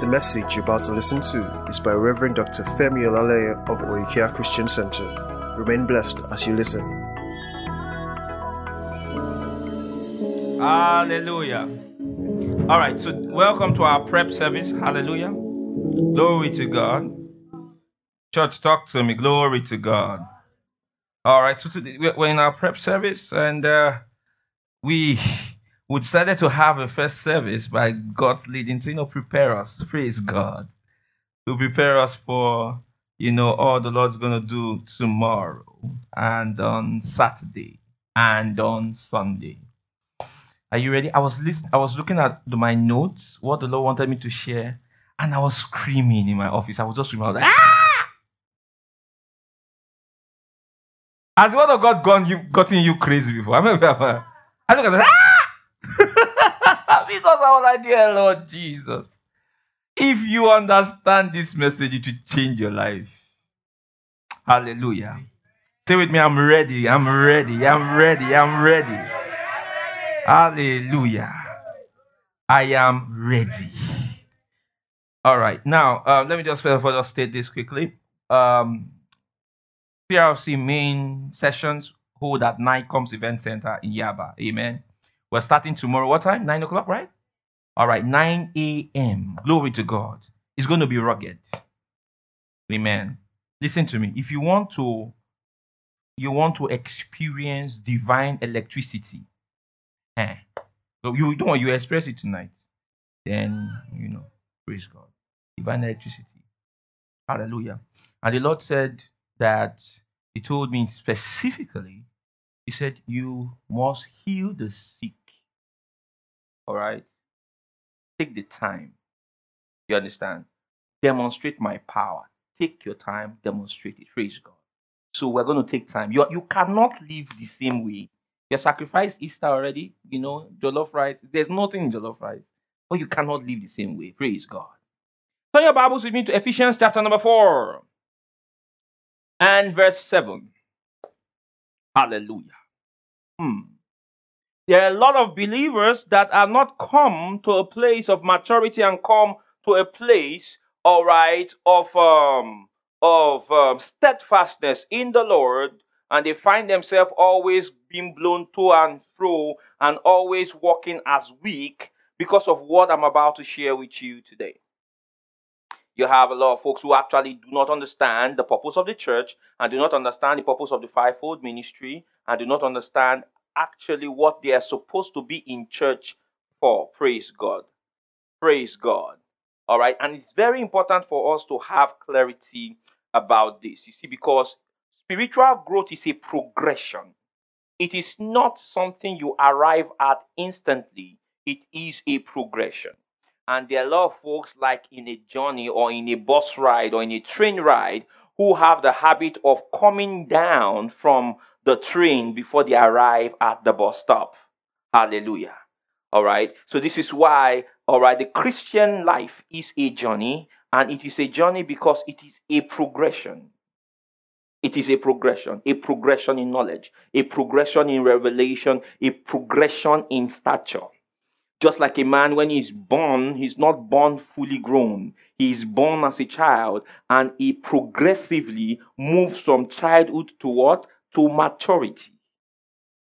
The message you're about to listen to is by Reverend Dr. Femi Olaleye of Oikea Christian Center. Remain blessed as you listen. Hallelujah. All right, so welcome to our prep service. Hallelujah. Glory to God. Church, talk to me. Glory to God. All right, so today we're in our prep service, and uh, we we decided to have a first service by God's leading to you know prepare us. Praise God to prepare us for you know all the Lord's gonna do tomorrow and on Saturday and on Sunday. Are you ready? I was listening. I was looking at my notes, what the Lord wanted me to share, and I was screaming in my office. I was just screaming. Was like, ah! Has the word of God gone you gotten you crazy before? I remember. I was like, ah! Because I was like, dear Lord Jesus, if you understand this message, it will change your life. Hallelujah. Say with me, I'm ready. I'm ready. I'm ready. I'm ready. Hallelujah. I am ready. All right. Now, uh, let me just further state this quickly. Um, CRC main sessions hold at NICOMS Event Center in Yaba. Amen. We're starting tomorrow. What time? 9 o'clock, right? All right. 9 a.m. Glory to God. It's going to be rugged. Amen. Listen to me. If you want to, you want to experience divine electricity, Eh. So you don't you express it tonight, then you know, praise God. Divine electricity. Hallelujah. And the Lord said that He told me specifically, He said, You must heal the sick. All right? Take the time. You understand? Demonstrate my power. Take your time, demonstrate it. Praise God. So we're going to take time. You, you cannot live the same way you sacrificed Easter already, you know, jollof rice. There's nothing in jollof rice. But you cannot live the same way. Praise God. Turn your Bibles with me to Ephesians chapter number 4 and verse 7. Hallelujah. Hmm. There are a lot of believers that are not come to a place of maturity and come to a place, all right, of um of um, steadfastness in the Lord and they find themselves always being blown to and fro and always walking as weak because of what I'm about to share with you today. You have a lot of folks who actually do not understand the purpose of the church and do not understand the purpose of the fivefold ministry and do not understand actually what they are supposed to be in church for. Praise God. Praise God. All right. And it's very important for us to have clarity about this. You see, because Spiritual growth is a progression. It is not something you arrive at instantly. It is a progression. And there are a lot of folks, like in a journey or in a bus ride or in a train ride, who have the habit of coming down from the train before they arrive at the bus stop. Hallelujah. All right. So this is why, all right, the Christian life is a journey, and it is a journey because it is a progression. It is a progression, a progression in knowledge, a progression in revelation, a progression in stature. Just like a man, when he's born, he's not born fully grown. He is born as a child and he progressively moves from childhood to what? To maturity.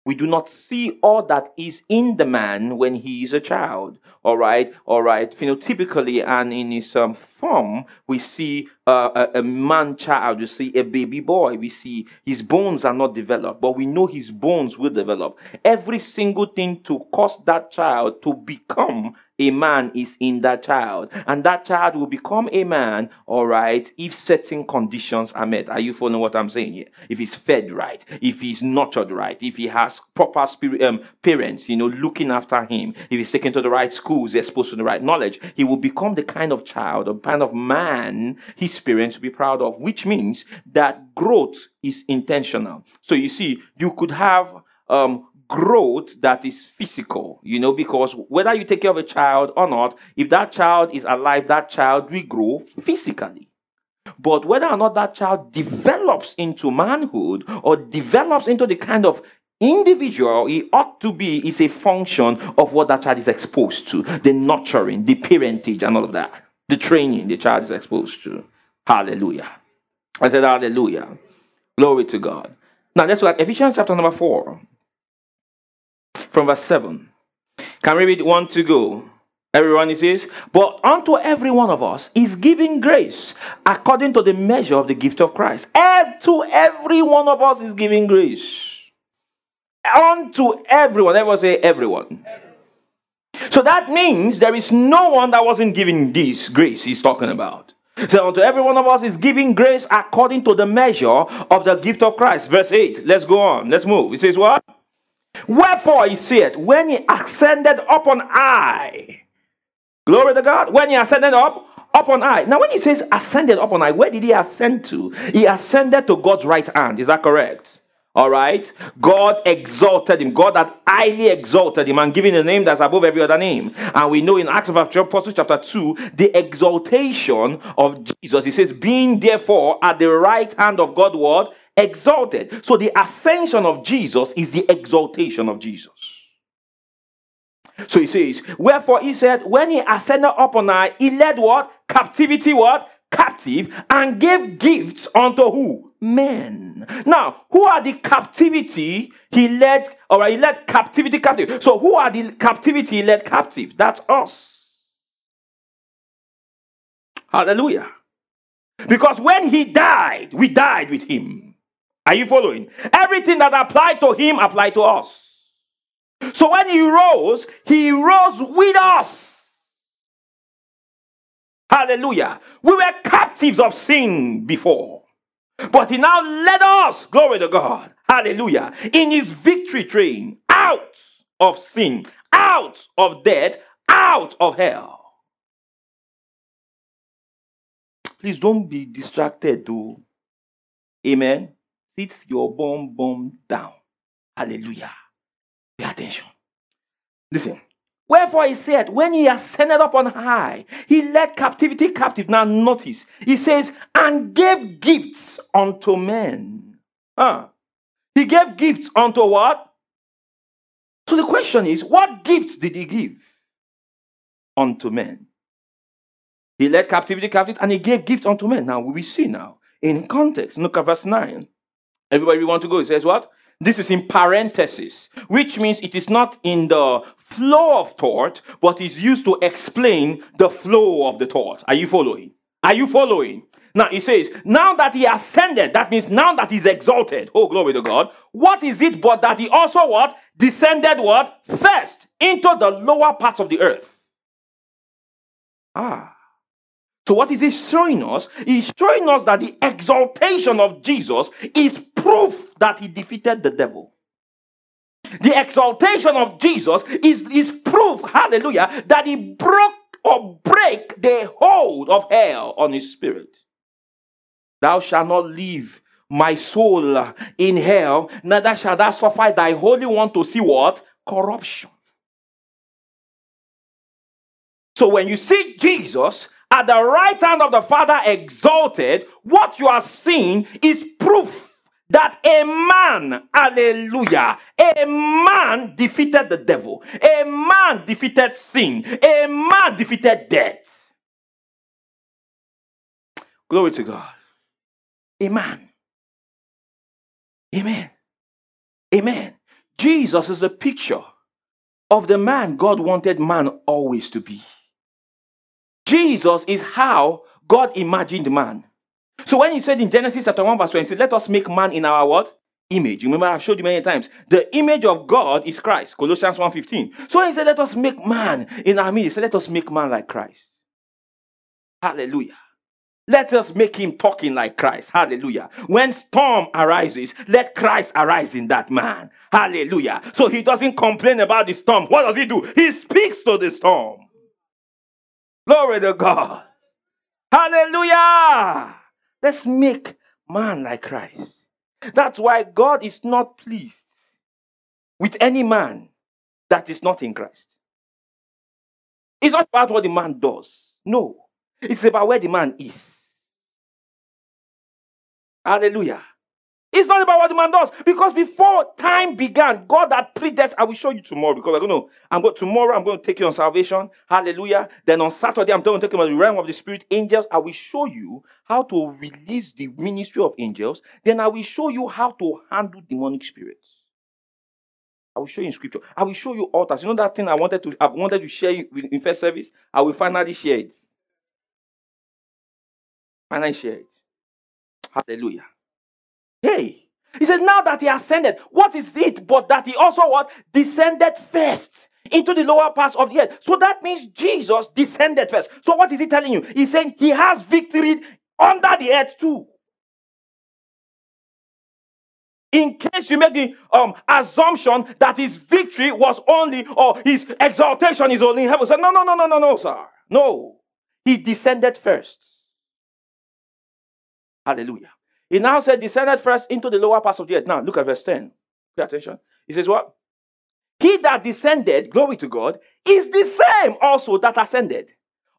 We do not see all that is in the man when he is a child. All right, all right. Phenotypically and in his um, form, we see uh, a, a man child, we see a baby boy. We see his bones are not developed, but we know his bones will develop. Every single thing to cause that child to become a man is in that child. And that child will become a man, all right, if certain conditions are met. Are you following what I'm saying here? If he's fed right, if he's nurtured right, if he has proper spirit, um, parents, you know, looking after him, if he's taken to the right schools, exposed to the right knowledge, he will become the kind of child, the kind of man his parents will be proud of, which means that growth is intentional. So you see, you could have um, growth that is physical, you know, because whether you take care of a child or not, if that child is alive, that child will grow physically. But whether or not that child develops into manhood or develops into the kind of individual he ought to be is a function of what that child is exposed to, the nurturing, the parentage, and all of that. the training the child is exposed to. Hallelujah. I said, Hallelujah. Glory to God. Now let's look at Ephesians chapter number 4, from verse 7. Can we read one to go? Everyone, he says, But unto every one of us is given grace according to the measure of the gift of Christ. And to every one of us is given grace. Unto everyone. Everyone say everyone. So that means there is no one that wasn't given this grace he's talking about. So unto every one of us is giving grace according to the measure of the gift of Christ. Verse 8. Let's go on. Let's move. It says what? Wherefore he said, when he ascended up on high Glory to God. When he ascended up, up on high. Now, when he says ascended up on high, where did he ascend to? He ascended to God's right hand. Is that correct? All right. God exalted him. God had highly exalted him and given a name that's above every other name. And we know in Acts of Apostles chapter 2, the exaltation of Jesus. He says, being therefore at the right hand of God, what? Exalted. So the ascension of Jesus is the exaltation of Jesus. So he says, Wherefore he said, when he ascended up on high, he led what? Captivity what? Captive and gave gifts unto who? Men. Now, who are the captivity he led, or he led captivity captive? So who are the captivity he led captive? That's us. Hallelujah. Because when he died, we died with him. Are you following? Everything that applied to him applied to us. So when he rose, he rose with us. Hallelujah. We were captives of sin before. But he now led us, glory to God, hallelujah, in his victory train out of sin, out of death, out of hell. Please don't be distracted, though. Amen. Sit your bomb bomb down. Hallelujah. Pay attention. Listen. Wherefore he said, when he ascended up on high, he led captivity captive. Now notice, he says, and gave gifts unto men. Huh? He gave gifts unto what? So the question is, what gifts did he give unto men? He led captivity captive and he gave gifts unto men. Now we see now in context. Look at verse 9. Everybody we want to go. It says what? This is in parenthesis, which means it is not in the flow of thought, but is used to explain the flow of the thought. Are you following? Are you following? Now he says, now that he ascended, that means now that he's exalted. Oh, glory to God. What is it but that he also what? Descended what? First into the lower parts of the earth. Ah. So, what is he showing us? He's showing us that the exaltation of Jesus is proof that he defeated the devil. The exaltation of Jesus is, is proof, hallelujah, that he broke or break the hold of hell on his spirit. Thou shalt not leave my soul in hell, neither shalt thou suffer thy holy one to see what? Corruption. So when you see Jesus, at the right hand of the Father exalted, what you are seeing is proof that a man, hallelujah, a man defeated the devil, a man defeated sin, a man defeated death. Glory to God. A man. Amen. Amen. Jesus is a picture of the man God wanted man always to be. Jesus is how God imagined man. So when he said in Genesis chapter 1, verse 20, let us make man in our what? Image. You Remember, I've showed you many times. The image of God is Christ. Colossians 1.15. So he said, let us make man in our image. He said, let us make man like Christ. Hallelujah. Let us make him talking like Christ. Hallelujah. When storm arises, let Christ arise in that man. Hallelujah. So he doesn't complain about the storm. What does he do? He speaks to the storm. Glory to God. Hallelujah. Let's make man like Christ. That's why God is not pleased with any man that is not in Christ. It's not about what the man does. No. It's about where the man is. Hallelujah. It's not about what the man does. Because before time began, God had predestined. I will show you tomorrow because I don't know. I'm going tomorrow, I'm going to take you on salvation. Hallelujah. Then on Saturday, I'm going to take you on the realm of the spirit, angels. I will show you how to release the ministry of angels. Then I will show you how to handle demonic spirits. I will show you in scripture. I will show you altars. You know that thing I wanted to I wanted to share in first service? I will finally share it. Finally share it. Hallelujah. Hey, he said, now that he ascended, what is it but that he also what? Descended first into the lower parts of the earth. So that means Jesus descended first. So what is he telling you? He's saying he has victory under the earth too. In case you make the um, assumption that his victory was only, or his exaltation is only in heaven. So no, no, no, no, no, no, sir. No. He descended first. Hallelujah. He now said, descended first into the lower parts of the earth. Now, look at verse 10. Pay attention. He says, What? He that descended, glory to God, is the same also that ascended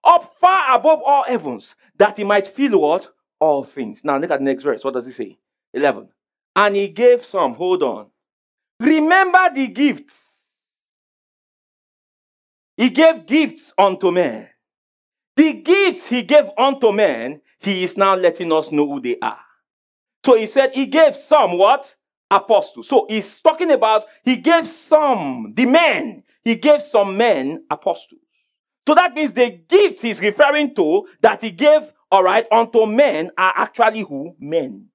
up far above all heavens, that he might fill what? All things. Now, look at the next verse. What does he say? 11. And he gave some. Hold on. Remember the gifts. He gave gifts unto men. The gifts he gave unto men, he is now letting us know who they are. So he said he gave some what? Apostles. So he's talking about he gave some, the men, he gave some men apostles. So that means the gifts he's referring to that he gave, all right, unto men are actually who? Men.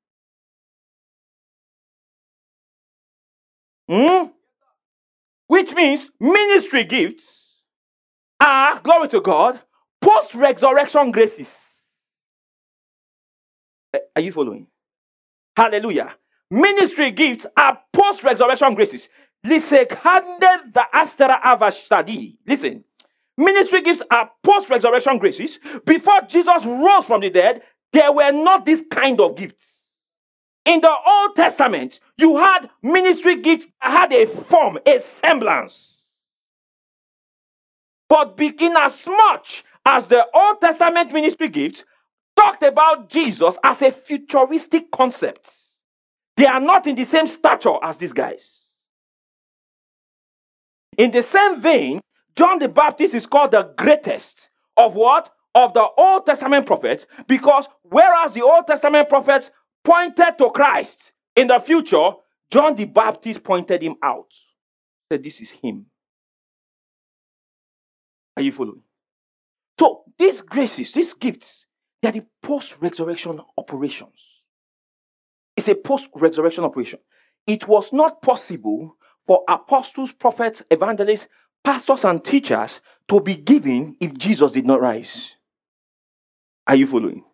Hmm? Which means ministry gifts are, glory to God, post resurrection graces. Eh, are you following? Hallelujah. Ministry gifts are post resurrection graces. Listen, the astera. Listen, ministry gifts are post resurrection graces. Before Jesus rose from the dead, there were not this kind of gifts. In the Old Testament, you had ministry gifts that had a form, a semblance. But begin as much as the Old Testament ministry gifts talked about Jesus as a futuristic concept. They are not in the same stature as these guys. In the same vein, John the Baptist is called the greatest of what? Of the Old Testament prophets, because whereas the Old Testament prophets pointed to Christ in the future, John the Baptist pointed him out. Said, This is him. Are you following? So, these graces, these gifts, they are the post resurrection operations. It's a post resurrection operation. It was not possible for apostles, prophets, evangelists, pastors, and teachers to be given if Jesus did not rise. Are you following?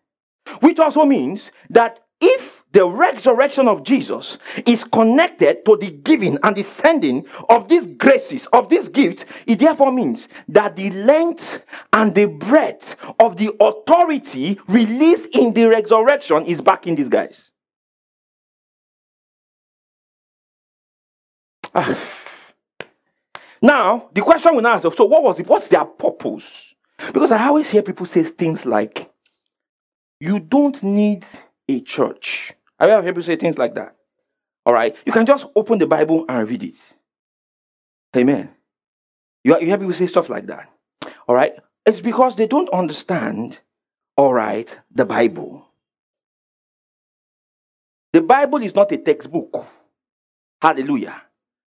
Which also means that the resurrection of Jesus is connected to the giving and the sending of these graces, of these gifts, it therefore means that the length and the breadth of the authority released in the resurrection is back in these guys. now, the question we now ask so what was it? What's their purpose? Because I always hear people say things like, you don't need a church. I have people say things like that. All right. You can just open the Bible and read it. Amen. You, you hear people say stuff like that. All right. It's because they don't understand, all right, the Bible. The Bible is not a textbook. Hallelujah.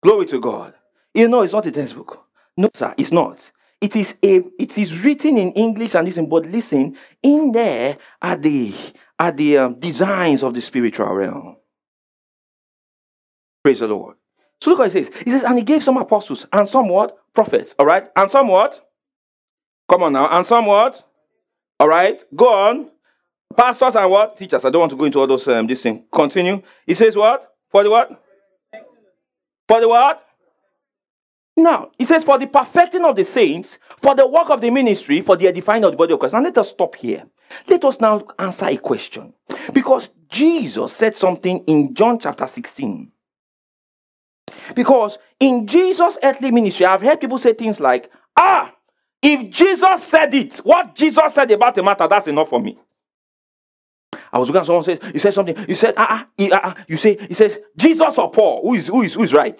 Glory to God. You know, it's not a textbook. No, sir, it's not. It is a it is written in English and listen, but listen, in there are the are the um, designs of the spiritual realm. Praise the Lord. So look what it says. He says, and he gave some apostles and some what? Prophets. All right. And some what? Come on now. And some what? All right. Go on. Pastors and what? Teachers. I don't want to go into all those um, this thing. Continue. He says what? For the what? For the what? Now, he says, for the perfecting of the saints, for the work of the ministry, for the edifying of the body of Christ. Now, let us stop here. Let us now answer a question. Because Jesus said something in John chapter 16. Because in Jesus' earthly ministry, I've heard people say things like, ah, if Jesus said it, what Jesus said about the matter, that's enough for me. I was looking at someone said, he said something. He said, ah, uh, uh, uh, you say, he says, Jesus or Paul? Who is who is who is right?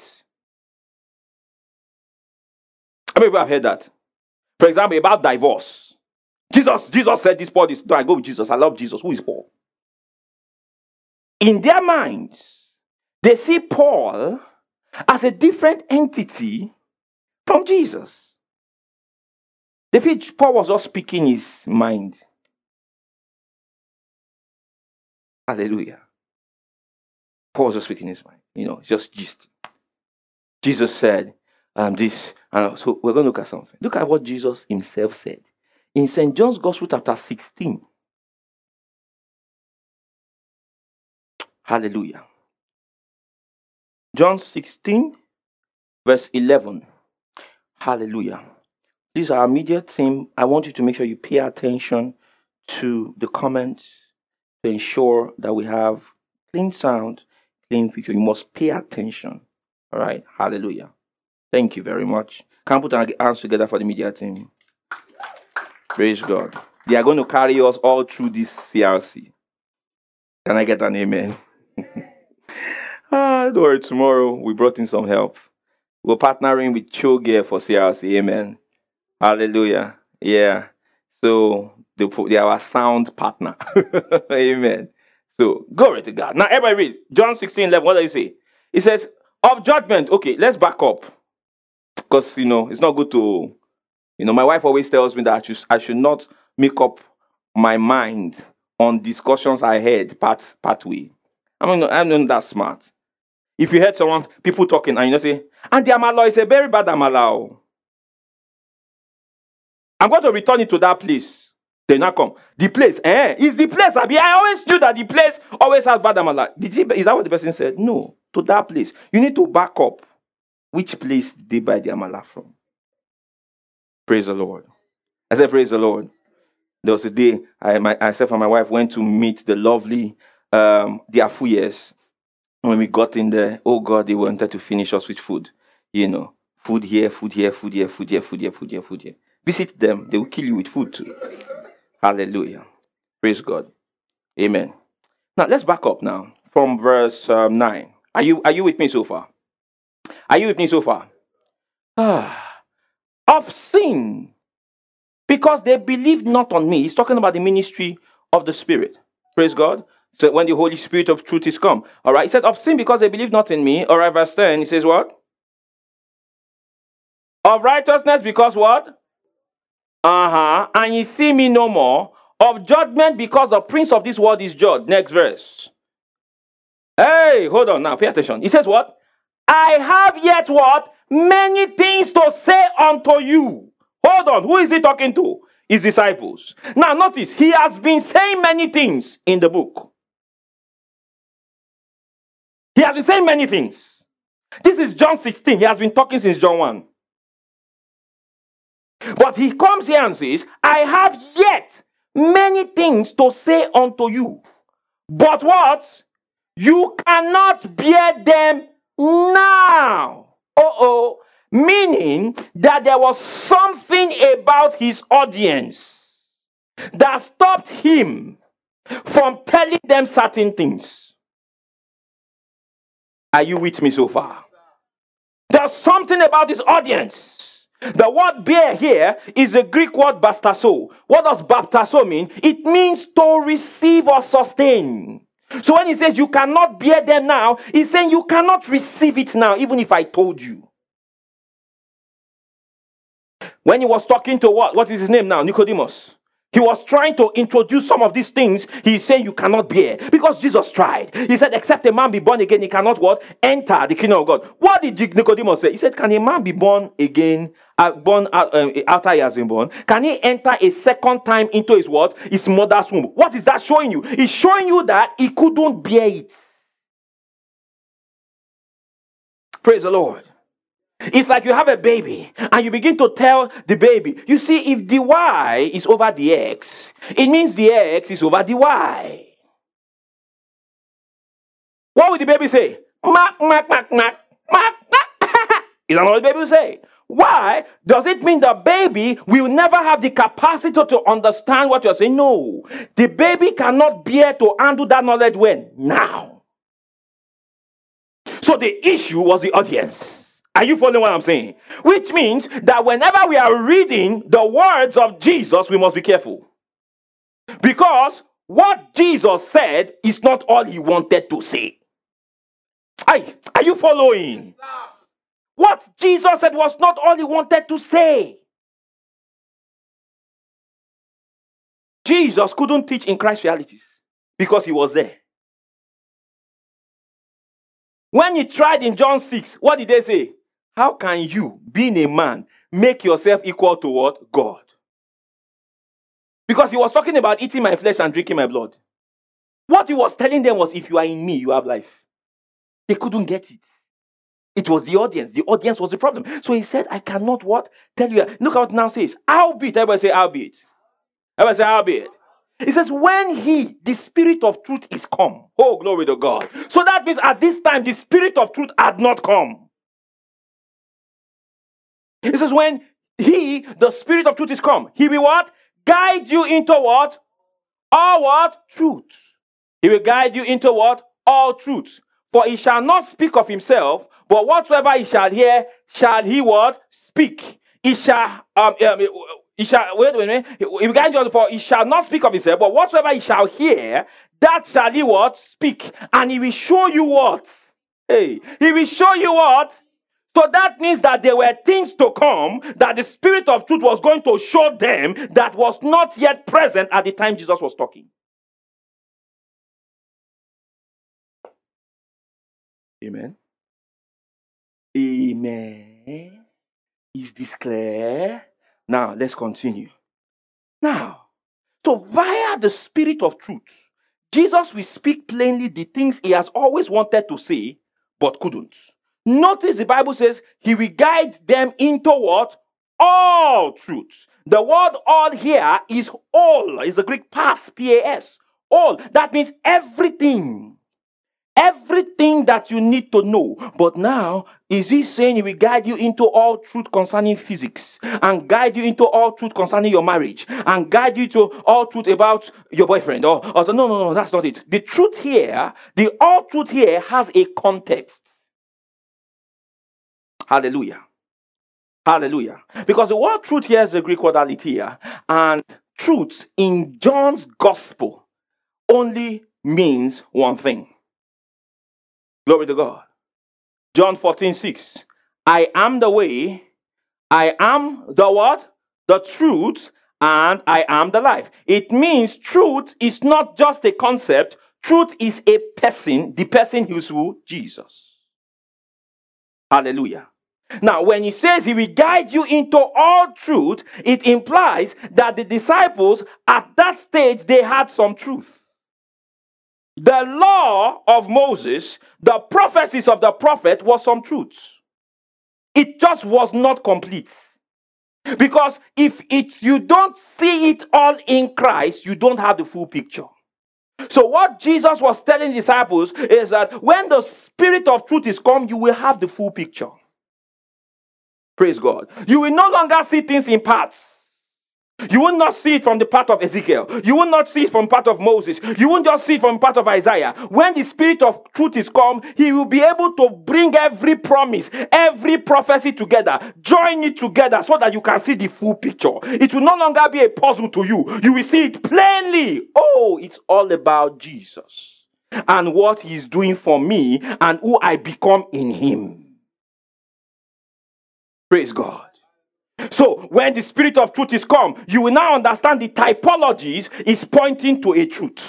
How many people have heard that? For example, about divorce. Jesus, Jesus said this, Paul this. No, I go with Jesus. I love Jesus. Who is Paul? In their minds, they see Paul as a different entity from Jesus. They feel Paul was just speaking his mind. Hallelujah. Paul was just speaking his mind. You know, just gist. Jesus said um, this. And so we're going to look at something. Look at what Jesus himself said in St. John's Gospel, chapter 16. Hallelujah. John 16, verse 11. Hallelujah. This is our immediate theme. I want you to make sure you pay attention to the comments to ensure that we have clean sound, clean picture. You must pay attention. All right. Hallelujah. Thank you very much. Can put our hands together for the media team. Praise God. They are going to carry us all through this CRC. Can I get an amen? ah, don't worry. Tomorrow we brought in some help. We're partnering with Chogear for CRC. Amen. Hallelujah. Yeah. So they, they are our sound partner. Amen. So glory to God. Now everybody read John 16, 11. What does he say? He says, of judgment. Okay, let's back up. Because you know, it's not good to you know, my wife always tells me that I should, I should not make up my mind on discussions I had part way. I mean, I'm not that smart. If you heard someone, people talking, and you know, say, and the is a very bad Amala. I'm going to return it to that place. They not come. The place, eh? Is the place. I, I always knew that the place always has bad amala. Did he, is that what the person said? No. To that place. You need to back up. Which place they buy the amala from? Praise the Lord. I said, Praise the Lord. There was a day I, my, myself and my wife went to meet the lovely um, the Afuyes. When we got in there, oh God, they wanted to finish us with food. You know, food here, food here, food here, food here, food here, food here, food here. Visit them, they will kill you with food too. Hallelujah. Praise God. Amen. Now let's back up now from verse um, 9. Are you, are you with me so far? Are you with me so far? Ah, because they believed not on me. He's talking about the ministry of the Spirit. Praise God. So when the Holy Spirit of truth is come. All right. He said, of sin because they believe not in me. All right, verse 10. He says, what? Of righteousness because what? Uh-huh. And ye see me no more. Of judgment because the prince of this world is judged. Next verse. Hey, hold on now. Pay attention. He says what? I have yet what? Many things to say unto you. Hold on. Who is he talking to? His disciples. Now notice, he has been saying many things in the book. He has been saying many things. This is John 16. He has been talking since John 1. But he comes here and says, I have yet many things to say unto you. But what? You cannot bear them now. Uh oh. Meaning that there was something about his audience that stopped him from telling them certain things. Are you with me so far? There's something about his audience the word bear here is the Greek word bastazo. What does baptazo mean? It means to receive or sustain. So when he says you cannot bear them now, he's saying you cannot receive it now, even if I told you. When he was talking to what? What is his name now? Nicodemus. He was trying to introduce some of these things he's saying you cannot bear because Jesus tried. He said, Except a man be born again, he cannot what? Enter the kingdom of God. What did Nicodemus say? He said, Can a man be born again, uh, born uh, um, after he has been born? Can he enter a second time into his what? His mother's womb? What is that showing you? It's showing you that he couldn't bear it. Praise the Lord. It's like you have a baby and you begin to tell the baby, you see, if the Y is over the X, it means the X is over the Y. What would the baby say? Mac, mac, mac, mac, mac, mac. is that what the baby will say? Why? Does it mean the baby will never have the capacity to understand what you're saying? No. The baby cannot bear to handle that knowledge when? Now. So the issue was the audience. Are you following what I'm saying? Which means that whenever we are reading the words of Jesus, we must be careful. Because what Jesus said is not all he wanted to say. Aye, are you following? What Jesus said was not all he wanted to say. Jesus couldn't teach in Christ realities because he was there. When he tried in John 6, what did they say? How can you, being a man, make yourself equal to what? God. Because he was talking about eating my flesh and drinking my blood. What he was telling them was, if you are in me, you have life. They couldn't get it. It was the audience. The audience was the problem. So he said, I cannot what? Tell you. Look at what now says. I'll Albeit. Everybody say, albeit. Everybody say, albeit. He says, when he, the spirit of truth, is come. Oh, glory to God. So that means at this time, the spirit of truth had not come. He says, when he, the spirit of truth, is come, he will what? Guide you into what? All what? Truth. He will guide you into what? All truth. For he shall not speak of himself, but whatsoever he shall hear, shall he what? Speak. He shall, um, um he shall, wait a minute, he will guide you for he shall not speak of himself, but whatsoever he shall hear, that shall he what? Speak. And he will show you what? Hey, he will show you what? So that means that there were things to come that the Spirit of truth was going to show them that was not yet present at the time Jesus was talking. Amen. Amen. Is this clear? Now, let's continue. Now, so via the Spirit of truth, Jesus will speak plainly the things he has always wanted to say but couldn't. Notice the Bible says he will guide them into what? All truth. The word all here is all. is the Greek pas, P-A-S. All. That means everything. Everything that you need to know. But now, is he saying he will guide you into all truth concerning physics and guide you into all truth concerning your marriage and guide you to all truth about your boyfriend? Or, or no, no, no, that's not it. The truth here, the all truth here has a context. Hallelujah. Hallelujah. Because the word truth here is the Greek word aletheia, and truth in John's gospel only means one thing. Glory to God. John 14, 6. I am the way, I am the what? The truth, and I am the life. It means truth is not just a concept, truth is a person, the person who's who? Jesus. Hallelujah. Now, when he says he will guide you into all truth, it implies that the disciples at that stage they had some truth. The law of Moses, the prophecies of the prophet was some truth. It just was not complete. Because if it you don't see it all in Christ, you don't have the full picture. So what Jesus was telling disciples is that when the spirit of truth is come, you will have the full picture. Praise God. You will no longer see things in parts. You will not see it from the part of Ezekiel. You will not see it from part of Moses. You won't just see it from part of Isaiah. When the spirit of truth is come, he will be able to bring every promise, every prophecy together, join it together so that you can see the full picture. It will no longer be a puzzle to you. You will see it plainly. Oh, it's all about Jesus and what he's doing for me and who I become in him. Praise God. So, when the Spirit of truth is come, you will now understand the typologies is pointing to a truth.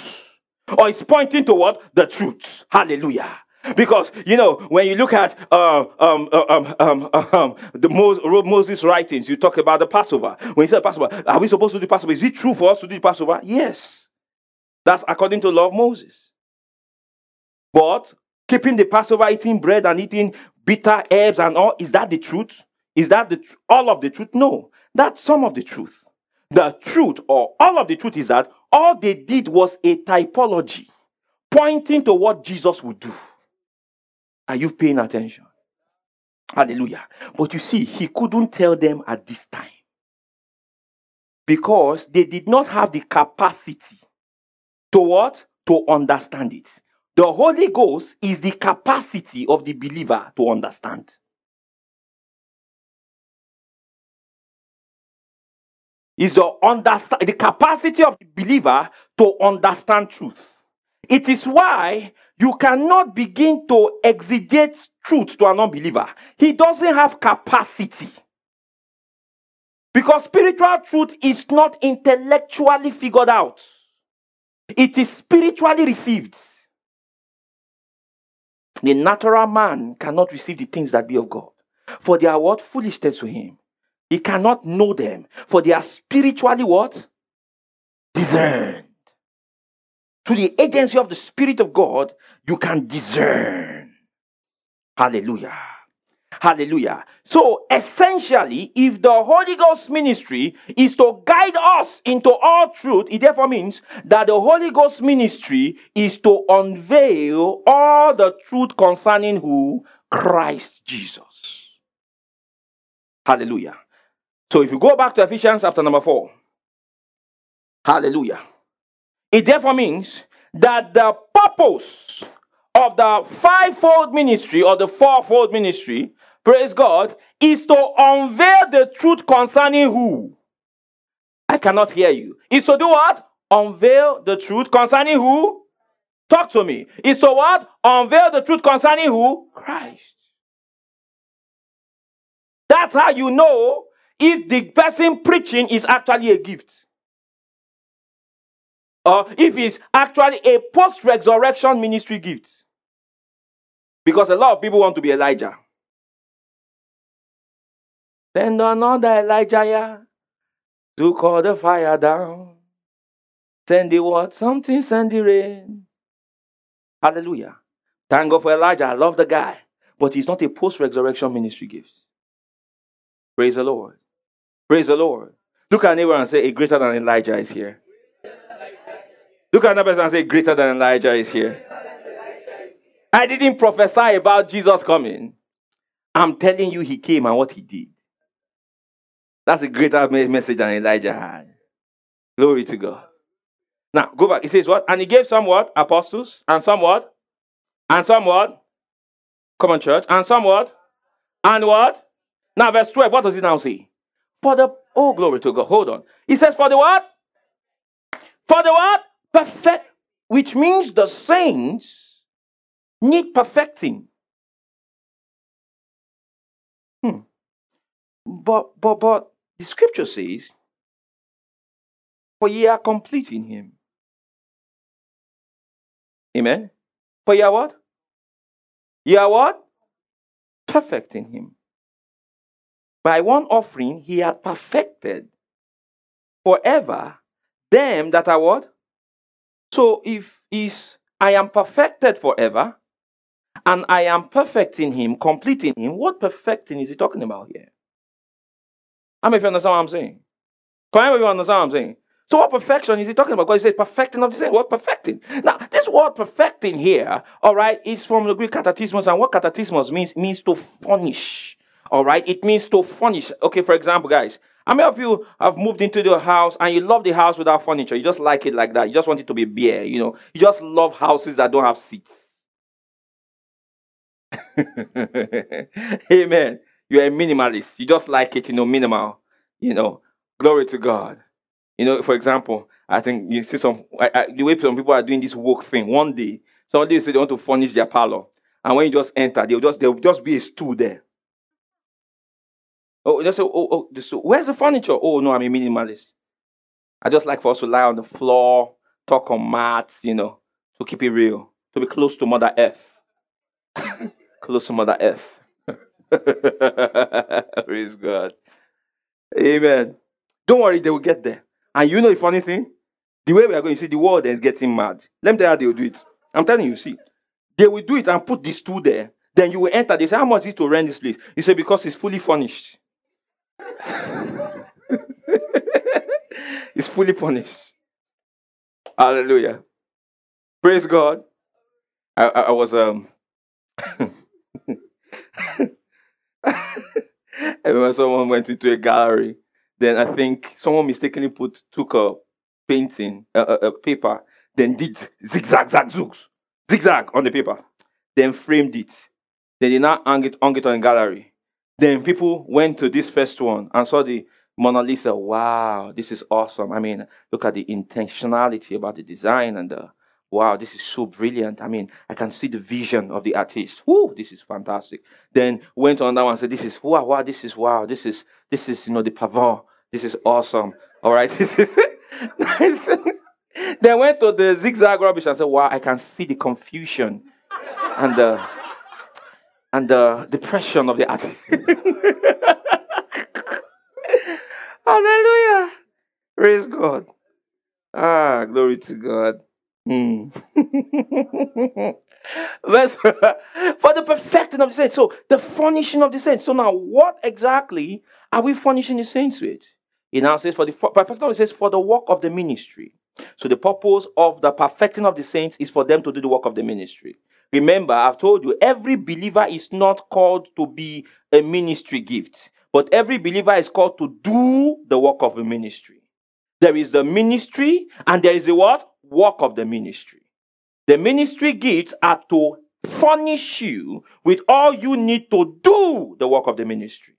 Or it's pointing to what? The truth. Hallelujah. Because, you know, when you look at uh, um, uh, um, um, uh, um, the Moses writings, you talk about the Passover. When you say Passover, are we supposed to do Passover? Is it true for us to do Passover? Yes. That's according to the law of Moses. But keeping the Passover, eating bread and eating bitter herbs and all, is that the truth? Is that the all of the truth? No, that's some of the truth. The truth, or all of the truth, is that all they did was a typology pointing to what Jesus would do. Are you paying attention? Hallelujah. But you see, he couldn't tell them at this time because they did not have the capacity to what? To understand it. The Holy Ghost is the capacity of the believer to understand. Is the capacity of the believer to understand truth. It is why you cannot begin to exegete truth to an unbeliever. He doesn't have capacity. Because spiritual truth is not intellectually figured out, it is spiritually received. The natural man cannot receive the things that be of God, for they are what? Foolishness to him. He cannot know them, for they are spiritually what? Discerned. To the agency of the Spirit of God, you can discern. Hallelujah. Hallelujah. So essentially, if the Holy Ghost ministry is to guide us into all truth, it therefore means that the Holy Ghost ministry is to unveil all the truth concerning who? Christ Jesus. Hallelujah. So if you go back to Ephesians chapter number 4, hallelujah. It therefore means that the purpose of the fivefold ministry or the fourfold ministry, praise God, is to unveil the truth concerning who? I cannot hear you. Is to do what? Unveil the truth concerning who? Talk to me. Is to what? Unveil the truth concerning who? Christ. That's how you know if the person preaching is actually a gift or if it's actually a post resurrection ministry gift. Because a lot of people want to be Elijah. Send another Elijah yeah, to call the fire down. Send the what? Something, send the rain. Hallelujah. Thank God for Elijah. I love the guy. But he's not a post resurrection ministry gift. Praise the Lord. Praise the Lord. Look at neighbor and say, A greater than Elijah is here. Look at another person and say, Greater than Elijah is here. I didn't prophesy about Jesus coming. I'm telling you, he came and what he did. That's a greater message than Elijah had. Glory to God. Now, go back. He says what? And he gave some what? Apostles. And some what? And some what? Come on, church. And some what? And what? Now, verse 12, what does it now say? For the, oh, glory to God. Hold on. He says, for the what? For the what? Perfect, which means the saints need perfecting. Hmm. But, but, but the scripture says, For ye are complete in him. Amen. For ye are what? Ye are what? Perfect in him. By one offering he had perfected forever them that are what? So if is I am perfected forever, and I am perfecting him, completing him, what perfecting is he talking about here? How many of you understand what I'm saying? Can you understand what I'm saying? So what perfection is he talking about? He said perfecting of the same. What perfecting? Now, this word perfecting here, all right, is from the Greek katartismos, and what katartismos means means to furnish. All right, it means to furnish. Okay, for example, guys, how many of you have moved into the house and you love the house without furniture? You just like it like that. You just want it to be bare, you know. You just love houses that don't have seats. Amen. You're a minimalist. You just like it, you know, minimal. You know, glory to God. You know, for example, I think you see some I, I, the way some people are doing this work thing. One day, somebody say they want to furnish their parlor, and when you just enter, they'll just there'll just be a stool there. Oh, just oh, oh, this, where's the furniture? Oh no, I'm a minimalist. I just like for us to lie on the floor, talk on mats, you know, to keep it real, to be close to Mother F. close to Mother F. Praise God. Amen. Don't worry, they will get there. And you know the funny thing? The way we are going, you see, the world is getting mad. Let me tell you how they will do it. I'm telling you, see. They will do it and put this stool there. Then you will enter. They say, How much is to rent this place? You say, Because it's fully furnished. He's fully punished. Hallelujah. Praise God. I, I, I was um I remember someone went into a gallery. Then I think someone mistakenly put took a painting, a, a, a paper, then did zigzag, zag, zooks, zigzag on the paper, then framed it. Then they now hung it, hung it on a gallery. Then people went to this first one and saw the Mona Lisa. Wow, this is awesome. I mean, look at the intentionality about the design and the wow, this is so brilliant. I mean, I can see the vision of the artist. Whoo, this is fantastic. Then went on that one and said, This is wow, wow, this is wow, this is this is you know the pavon. This is awesome. All right. This is nice. then went to the zigzag rubbish and said, Wow, I can see the confusion and the and the depression of the artist. Hallelujah. Praise God. Ah, glory to God. Hmm. Verse for the perfecting of the saints. So the furnishing of the saints. So now, what exactly are we furnishing the saints with? He now says, for the perfecting of the saints, for the work of the ministry. So the purpose of the perfecting of the saints is for them to do the work of the ministry. Remember, I've told you, every believer is not called to be a ministry gift, but every believer is called to do the work of a ministry. There is the ministry, and there is the what? Work of the ministry. The ministry gifts are to furnish you with all you need to do the work of the ministry.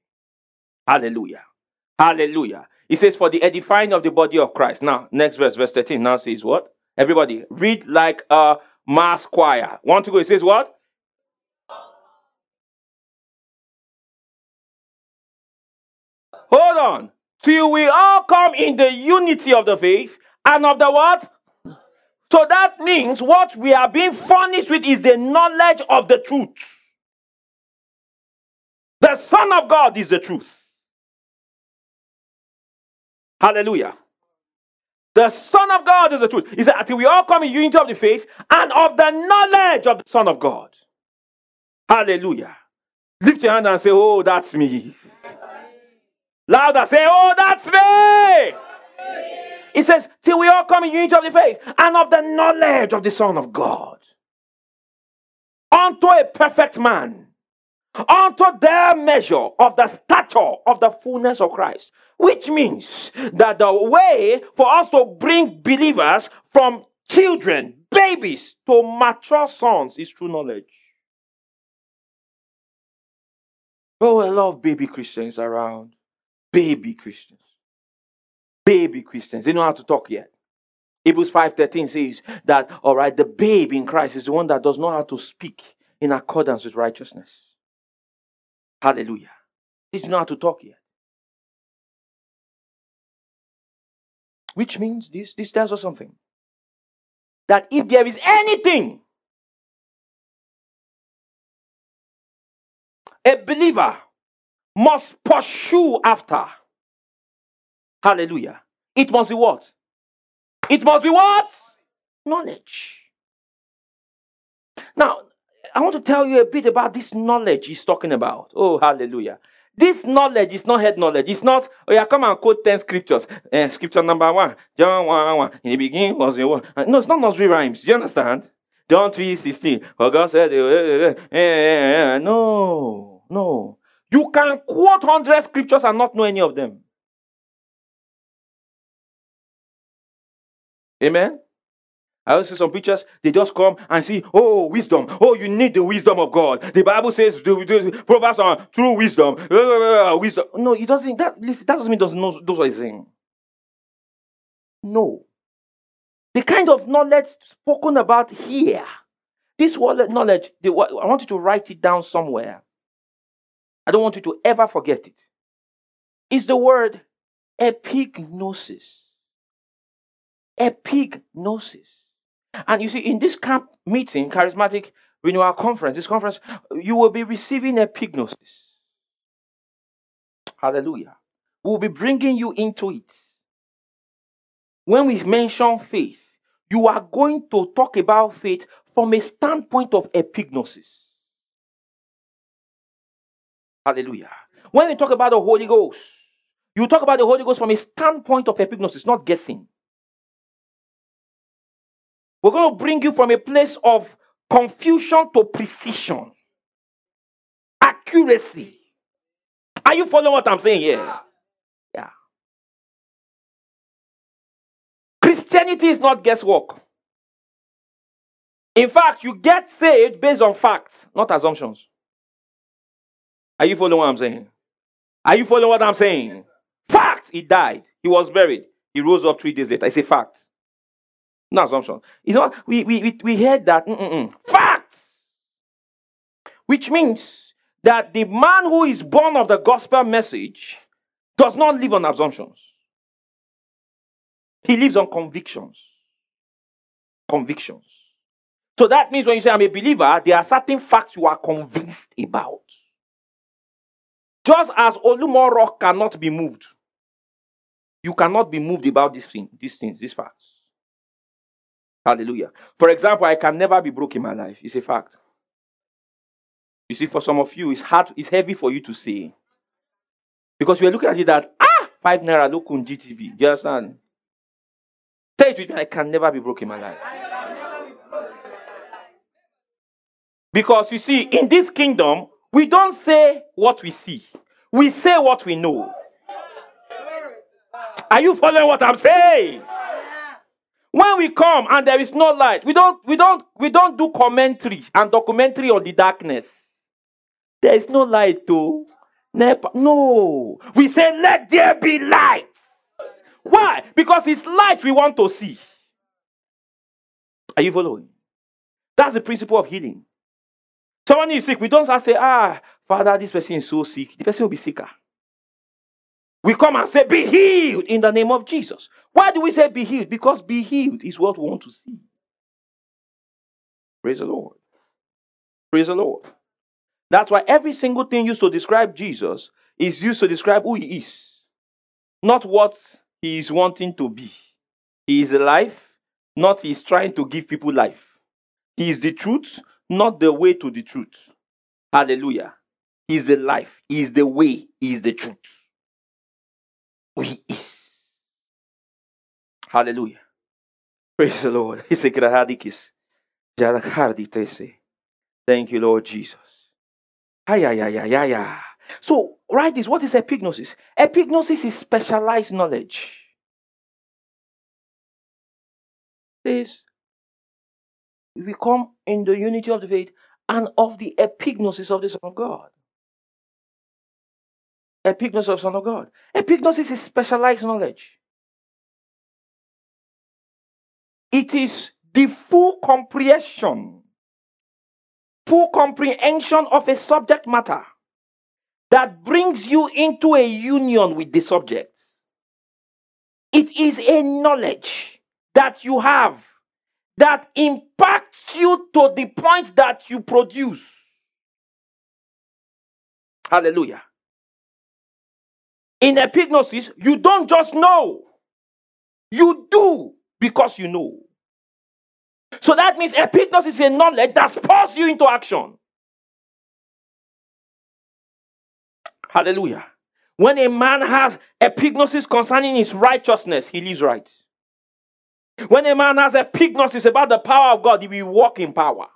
Hallelujah. Hallelujah. He says, for the edifying of the body of Christ. Now, next verse, verse 13 now says what? Everybody, read like a mass choir. Want to go? It says what? Hold on. Till we all come in the unity of the faith and of the what? So that means what we are being furnished with is the knowledge of the truth. The Son of God is the truth. Hallelujah. The Son of God is the truth. He said, until we all come in unity of the faith and of the knowledge of the Son of God. Hallelujah. Lift your hand and say, Oh, that's me. Louder, say, Oh, that's me. He says, till we all come in unity of the faith and of the knowledge of the Son of God. Unto a perfect man, unto their measure of the stature of the fullness of Christ. Which means that the way for us to bring believers from children, babies, to mature sons is through knowledge. Oh, lot of baby Christians around. Baby Christians baby Christians. They know how to talk yet. Hebrews 5:13 says that all right, the babe in Christ is the one that does not know how to speak in accordance with righteousness. Hallelujah. They don't know how to talk yet. Which means this, this tells us something. That if there is anything a believer must pursue after, Hallelujah. It must be what? It must be what? Knowledge. Now, I want to tell you a bit about this knowledge he's talking about. Oh, hallelujah. This knowledge is not head knowledge. It's not, oh yeah, come and quote 10 scriptures. Uh, scripture number one, John 1 1. In the beginning was the word. Uh, no, it's not nursery rhymes. Do you understand? John 3 16. For God said, uh, uh, no, no. You can quote 100 scriptures and not know any of them. Amen. I also see some preachers, they just come and see, oh, wisdom. Oh, you need the wisdom of God. The Bible says the, the Proverbs are true wisdom. Uh, wisdom. No, it doesn't. That, listen, that doesn't mean doesn't know those are saying. No. The kind of knowledge spoken about here, this word knowledge, the, I want you to write it down somewhere. I don't want you to ever forget it. It's the word epignosis epignosis. And you see, in this camp meeting, charismatic renewal conference, this conference, you will be receiving a epignosis. Hallelujah. We'll be bringing you into it. When we mention faith, you are going to talk about faith from a standpoint of epignosis. Hallelujah. When we talk about the Holy Ghost, you talk about the Holy Ghost from a standpoint of epignosis, not guessing. We're going to bring you from a place of confusion to precision, accuracy. Are you following what I'm saying here? Yeah. Christianity is not guesswork. In fact, you get saved based on facts, not assumptions. Are you following what I'm saying? Are you following what I'm saying? Fact. He died. He was buried. He rose up three days later. It's a fact. No assumption. You know, we, we, we, we heard that. Mm-mm-mm. Facts. Which means that the man who is born of the gospel message does not live on assumptions. He lives on convictions. Convictions. So that means when you say I'm a believer, there are certain facts you are convinced about. Just as Olumo cannot be moved, you cannot be moved about these things, these things, these facts. Hallelujah. For example, I can never be broke in my life. It's a fact. You see, for some of you, it's hard, it's heavy for you to say. Because you're looking at it that, ah, five naira look on GTB. Do you understand? Say it with me, I can never be broke in my life. Because you see, in this kingdom, we don't say what we see, we say what we know. Are you following what I'm saying? When we come and there is no light, we don't we don't we don't do commentary and documentary on the darkness. There is no light to no. We say let there be light. Why? Because it's light we want to see. Are you following? That's the principle of healing. Someone is sick. We don't say, ah, Father, this person is so sick. The person will be sicker. We come and say, be healed in the name of Jesus. Why do we say be healed? Because be healed is what we want to see. Praise the Lord. Praise the Lord. That's why every single thing used to describe Jesus is used to describe who he is, not what he is wanting to be. He is life, not he is trying to give people life. He is the truth, not the way to the truth. Hallelujah. He is the life, He is the way, He is the truth. He is. Hallelujah. Praise the Lord. Thank you, Lord Jesus. Ay, ay, ay, ay, ay. So, write this. What is epignosis? Epignosis is specialized knowledge. This we come in the unity of the faith and of the epignosis of the Son of God. Epignosis of Son of God. Epignosis is specialized knowledge. It is the full comprehension, full comprehension of a subject matter that brings you into a union with the subject. It is a knowledge that you have that impacts you to the point that you produce. Hallelujah. In epignosis, you don't just know, you do because you know. So that means epignosis is a knowledge that spurs you into action. Hallelujah. When a man has epignosis concerning his righteousness, he lives right. When a man has epignosis about the power of God, he will walk in power.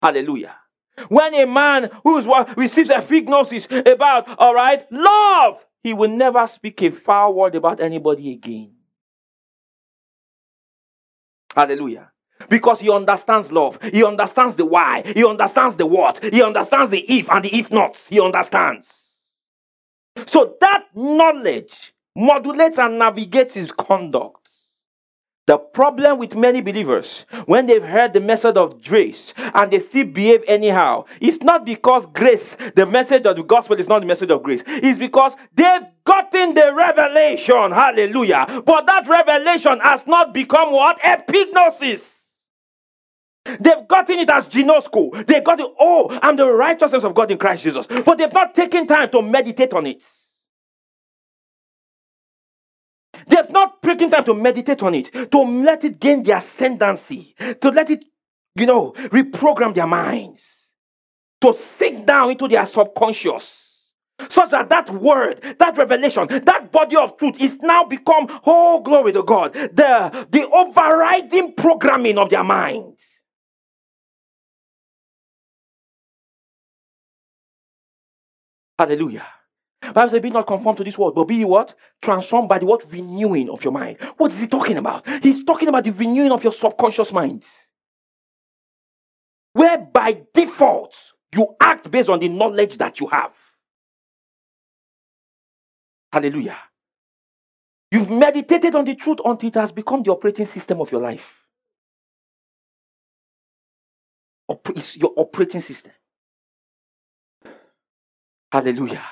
Hallelujah. When a man who's receives epignosis about, all right, love, he will never speak a foul word about anybody again. Hallelujah. Because he understands love. He understands the why. He understands the what. He understands the if and the if not. He understands. So that knowledge modulates and navigates his conduct. The problem with many believers, when they've heard the message of grace and they still behave anyhow, it's not because grace, the message of the gospel is not the message of grace. It's because they've gotten the revelation. Hallelujah. But that revelation has not become what? Epignosis. They've gotten it as ginosko. They got it, oh, I'm the righteousness of God in Christ Jesus. But they've not taken time to meditate on it. Not taken time to meditate on it, to let it gain the ascendancy, to let it, you know, reprogram their minds, to sink down into their subconscious, such that that word, that revelation, that body of truth is now become, oh, glory to God, the, the overriding programming of their mind. Hallelujah. Bible says, be not conformed to this world, but be what? Transformed by the what? Renewing of your mind. What is he talking about? He's talking about the renewing of your subconscious mind. Where by default, you act based on the knowledge that you have. Hallelujah. You've meditated on the truth until it has become the operating system of your life. It's your operating system. Hallelujah.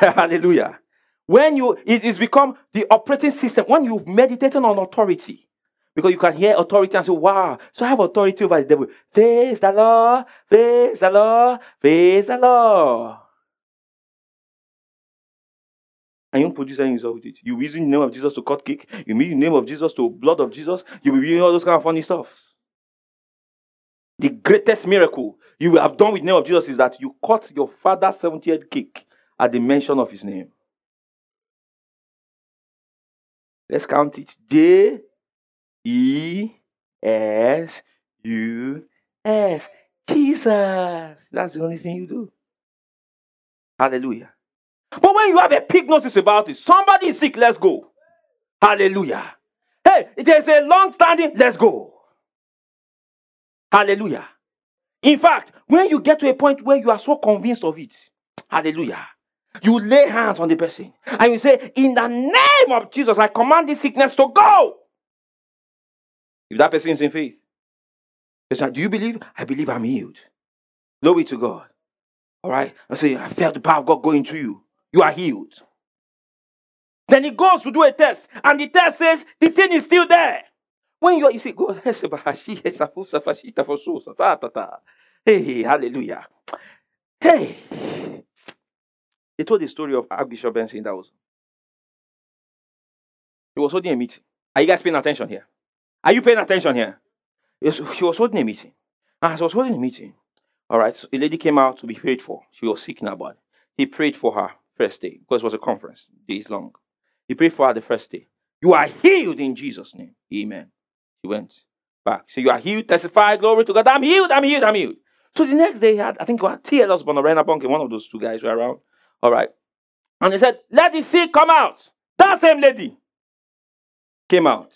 Hallelujah. When you it is become the operating system, when you've meditated on authority, because you can hear authority and say, Wow, so I have authority over the devil. Praise the Lord, praise the Lord, praise the Lord. And you produce any result with it. You using the name of Jesus to cut cake, you use the name of Jesus to blood of Jesus, you be doing all those kind of funny stuff. The greatest miracle you have done with the name of Jesus is that you cut your father's 70th cake at the mention of his name. Let's count it. J E S U S. Jesus. That's the only thing you do. Hallelujah. But when you have epignosis about it, somebody is sick, let's go. Hallelujah. Hey, there's a long standing, let's go. Hallelujah. In fact, when you get to a point where you are so convinced of it, hallelujah, you lay hands on the person and you say, In the name of Jesus, I command this sickness to go. If that person is in faith, they say, Do you believe? I believe I'm healed. Glory to God. All right. I say, I felt the power of God going to you. You are healed. Then he goes to do a test, and the test says the thing is still there. When you, are, you say, God, hey, hallelujah. Hey, they told the story of Archbishop Benson that was. He was holding a meeting. Are you guys paying attention here? Are you paying attention here? She was holding a meeting. And as she was holding a meeting, all right, so a lady came out to be prayed for. She was sick in her body. He prayed for her first day because it was a conference, days long. He prayed for her the first day. You are healed in Jesus' name. Amen. She went back. So you are healed, testify, glory to God. I'm healed, I'm healed, I'm healed. So the next day, I think, T.L. Osborn or Reinhard Bonnke, one of those two guys were around. All right. And he said, Let the sick come out. That same lady came out.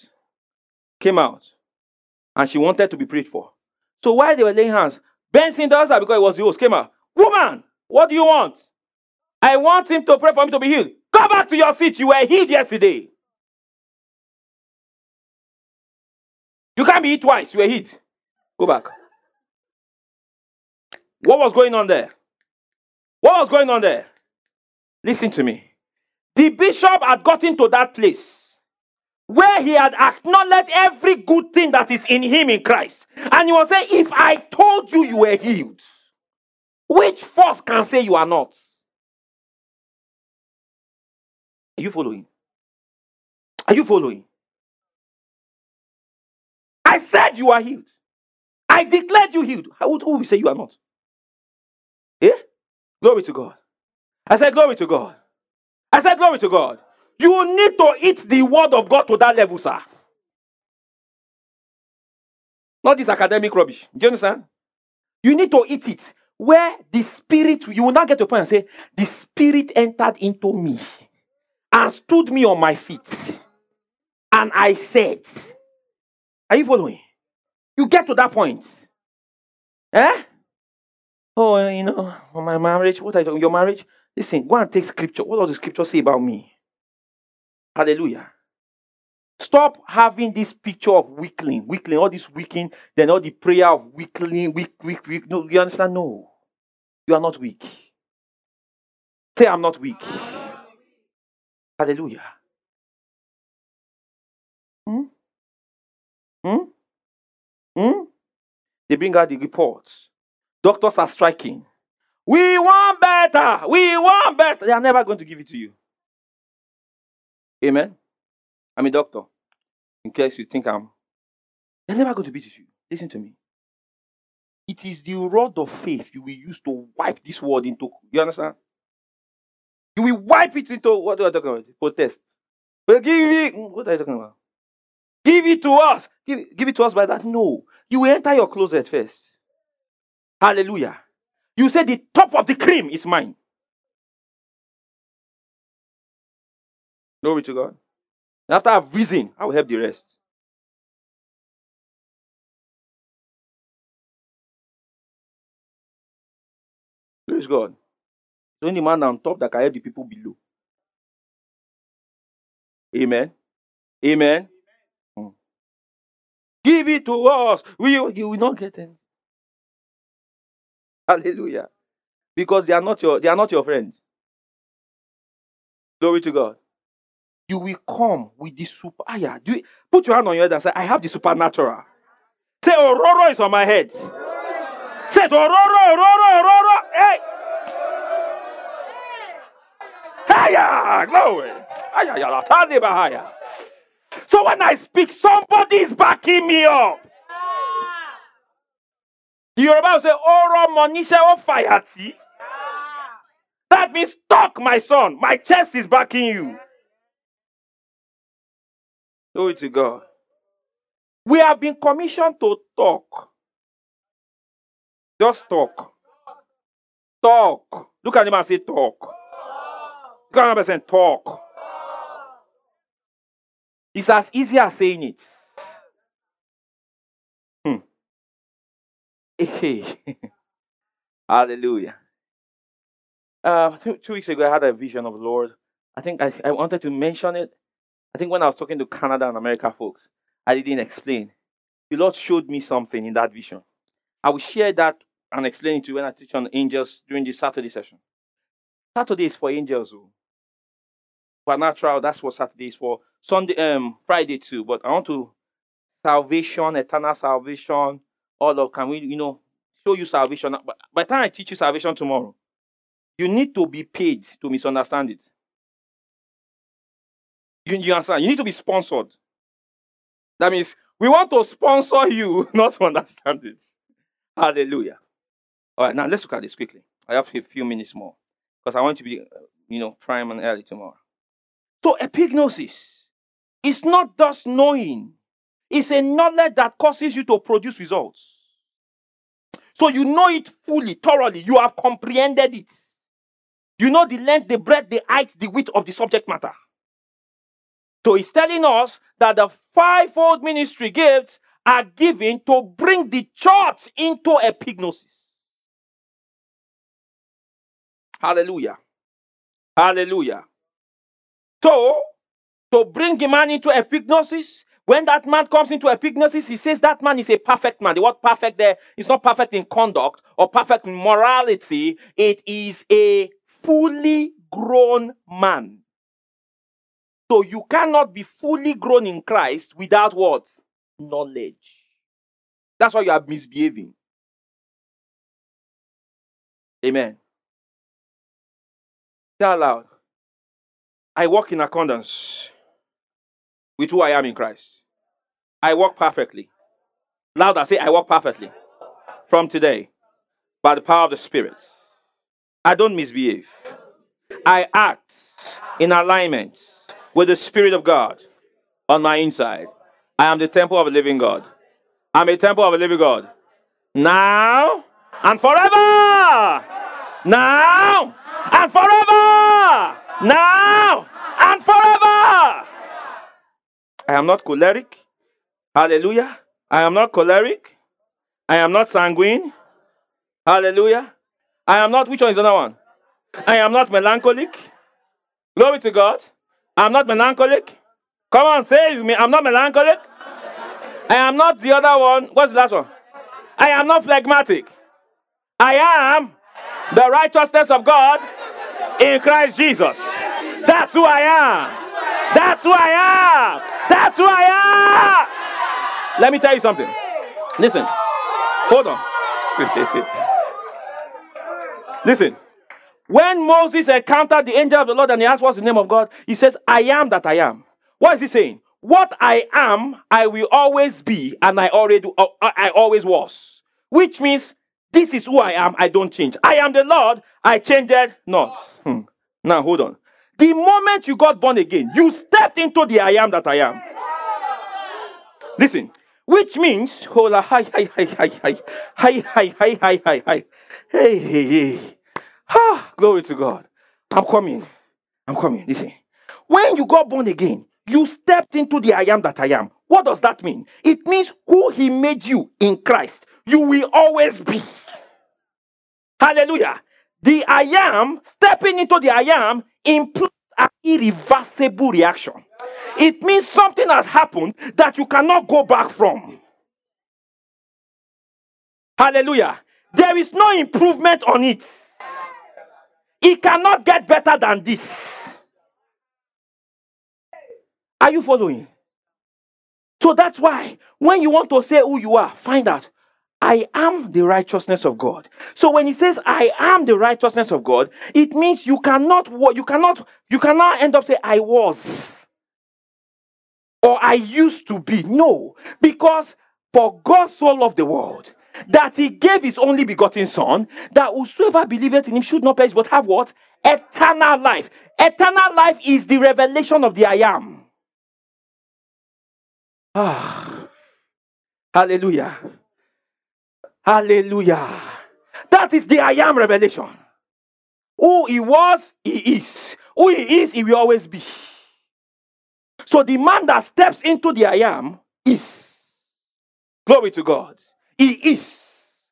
Came out. And she wanted to be prayed for. So while they were laying hands, Benson does that because it was the host, came out. Woman, what do you want? I want him to pray for me to be healed. Go back to your seat. You were healed yesterday. You can't be hit twice. You were hit. Go back. What was going on there? What was going on there? Listen to me. The bishop had gotten to that place where he had acknowledged every good thing that is in him in Christ. And he was saying, If I told you you were healed, which force can say you are not? Are you following? Are you following? I said you are healed. I declared you healed. Who will say you are not? Eh? Glory to God. I said, Glory to God. I said, Glory to God. You need to eat the word of God to that level, sir. Not this academic rubbish. Do you understand? You need to eat it where the spirit, you will not get to a point and say, The spirit entered into me and stood me on my feet. And I said, Are you following? You get to that point. Eh? Oh, you know, my marriage, what are you talking Your marriage? Listen, go and take scripture. What does the scripture say about me? Hallelujah. Stop having this picture of weakling, weakling, all this weakening, then all the prayer of weakling, weak, weak, weak. No, you understand? No. You are not weak. Say, I'm not weak. Hallelujah. Hmm? Hmm? Hmm? They bring out the reports. Doctors are striking. We want better. We want better. They are never going to give it to you. Amen. I'm a doctor. In case you think I'm. They're never going to beat you. Listen to me. It is the rod of faith you will use to wipe this world into. You understand? You will wipe it into what are you talking about? Protest. But give it. Mm, what are you talking about? Give it to us. Give, give it to us by that. No. You will enter your closet first. Hallelujah. You say the top of the cream is mine. Glory to God. And after I've risen, I will help the rest. Praise God. It's only man on top that can help the people below. Amen. Amen. Amen. Give it to us. We, you will not get anything. Hallelujah. Because they are not your they are not your friends. Glory to God. You will come with the super. Ah, yeah. Do you, put your hand on your head and say, I have the supernatural. Say, Aurora is on my head. Say, Aurora, Aurora, Aurora. Hey. Hiya, glory. So when I speak, somebody is backing me up. The Yoruba will say, Oro monisha o fayati. That means talk, my son. My chest is backing you. Glory to God. We have been commissioned to talk. Just talk. Talk. Look at him and say, talk. Look at and say, talk. It's as easy as saying it. Hallelujah. Uh, two, two, weeks ago, I had a vision of the Lord. I think I, I wanted to mention it. I think when I was talking to Canada and America folks, I didn't explain. The Lord showed me something in that vision. I will share that and explain it to you when I teach on angels during the Saturday session. Saturday is for angels. Oh. natural, that's what Saturday is for. Sunday, um, Friday too. But I want to salvation, eternal salvation, all of can we, you know, show you salvation. But by the time I teach you salvation tomorrow, you need to be paid to misunderstand it. You, you understand? You need to be sponsored. That means we want to sponsor you, not to understand it. Hallelujah. All right, now let's look at this quickly. I have a few minutes more because I want to be, uh, you know, prime and early tomorrow. So, epignosis is not just knowing, it's a knowledge that causes you to produce results. So you know it fully, thoroughly. You have comprehended it. You know the length, the breadth, the height, the width of the subject matter. So he's telling us that the fivefold ministry gifts are given to bring the church into epignosis. Hallelujah. Hallelujah. So, to bring a man into epignosis, when that man comes into epignosis, he says that man is a perfect man. The word perfect there is not perfect in conduct or perfect in morality. It is a fully grown man. So you cannot be fully grown in Christ without what? Knowledge. That's why you are misbehaving. Amen. Say aloud. I walk in accordance with who I am in Christ. I walk perfectly. Louder, say, I walk perfectly. From today, by the power of the Spirit. I don't misbehave. I act in alignment with the Spirit of God on my inside. I am the temple of a living God. I'm a temple of a living God. Now and forever. Now and forever. Now. I am not choleric. Hallelujah. I am not choleric. I am not sanguine. Hallelujah. I am not, which one is the other one? I am not melancholic. Glory to God. I'm not melancholic. Come on, say me. I'm not melancholic. I am not the other one. What's the last one? I am not phlegmatic. I am the righteousness of God in Christ Jesus. That's who I am. That's who I am. That's who I am. Let me tell you something. Listen. Hold on. Listen. When Moses encountered the angel of the Lord and he asked, What's the name of God? He says, I am that I am. What is he saying? What I am, I will always be, and I already uh, I always was. Which means this is who I am, I don't change. I am the Lord, I changed not. Hmm. Now hold on. The moment you got born again, you stepped into the I am that I am. Listen, which means, hola, hi, hi, hi, hi, hi, hi, hi, hi, hi, hi, hi, hey, hey, hey. Ah, glory to God. I'm coming. I'm coming. Listen. when you got born again, you stepped into the I am that I am. What does that mean? It means who he made you in Christ, you will always be. Hallelujah. The I am, stepping into the I am, implies an irreversible reaction. It means something has happened that you cannot go back from. Hallelujah. There is no improvement on it. It cannot get better than this. Are you following? So that's why when you want to say who you are, find out I am the righteousness of God. So when he says I am the righteousness of God, it means you cannot you cannot you cannot end up saying I was or I used to be. No, because for God so loved the world that he gave his only begotten son that whosoever believeth in him should not perish but have what? Eternal life. Eternal life is the revelation of the I am. Ah. Hallelujah. Hallelujah. That is the I am revelation. Who he was, he is. Who he is, he will always be. So the man that steps into the I am is. Glory to God. He is.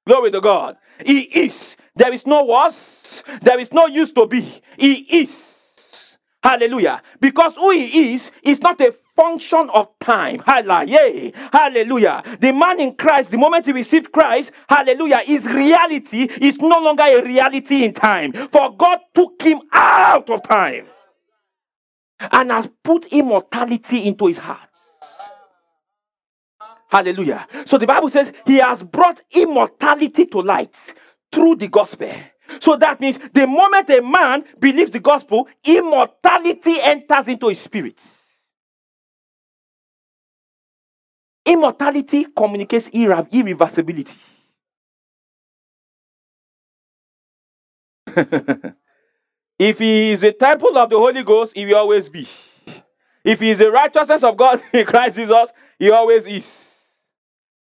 Glory to God. He is. There is no was. There is no used to be. He is. Hallelujah. Because who he is is not a function of time. Hallelujah. Hallelujah. The man in Christ, the moment he received Christ, hallelujah, his reality is no longer a reality in time. For God took him out of time and has put immortality into his heart. Hallelujah. So the Bible says he has brought immortality to light through the gospel. So that means the moment a man believes the gospel, immortality enters into his spirit. Immortality communicates irre- irreversibility. if he is a temple of the Holy Ghost, he will always be. If he is the righteousness of God in Christ Jesus, he always is.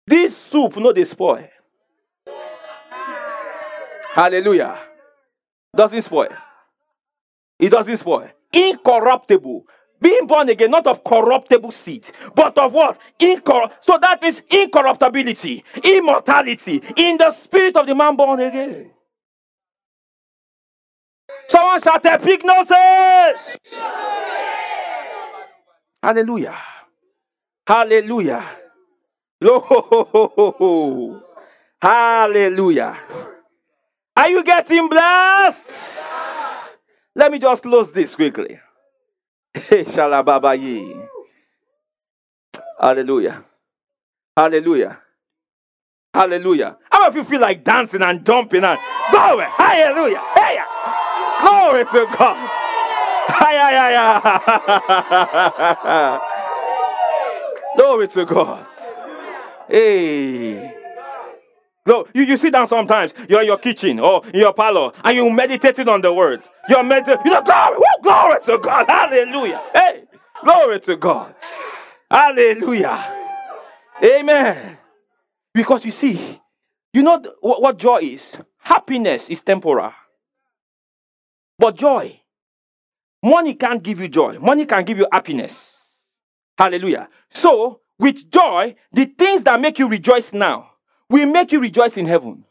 This soup, no, they spoil. Hallelujah. Doesn't spoil. It doesn't spoil. Incorruptible. Being born again, not of corruptible seed, but of what? Incor- so that means incorruptibility, immortality in the spirit of the man born again. Someone shout epignosis. Hallelujah. Hallelujah. Hallelujah. Are you getting blessed? Let me just close this quickly. Hallelujah. Hallelujah. Hallelujah. How of you feel like dancing and jumping and glory? Hallelujah. Hey, glory to God. Ay, ay, ay, Glory to God. Hey. No, you, you sit down sometimes, you're in your kitchen or in your parlor, and you're meditating on the word. You're meditating, you know, glory, woo, glory to God, hallelujah. Hey, glory to God, hallelujah, amen. Because you see, you know what, what joy is? Happiness is temporal, but joy, money can't give you joy, money can give you happiness, hallelujah. So, with joy, the things that make you rejoice now will make you rejoice in heaven.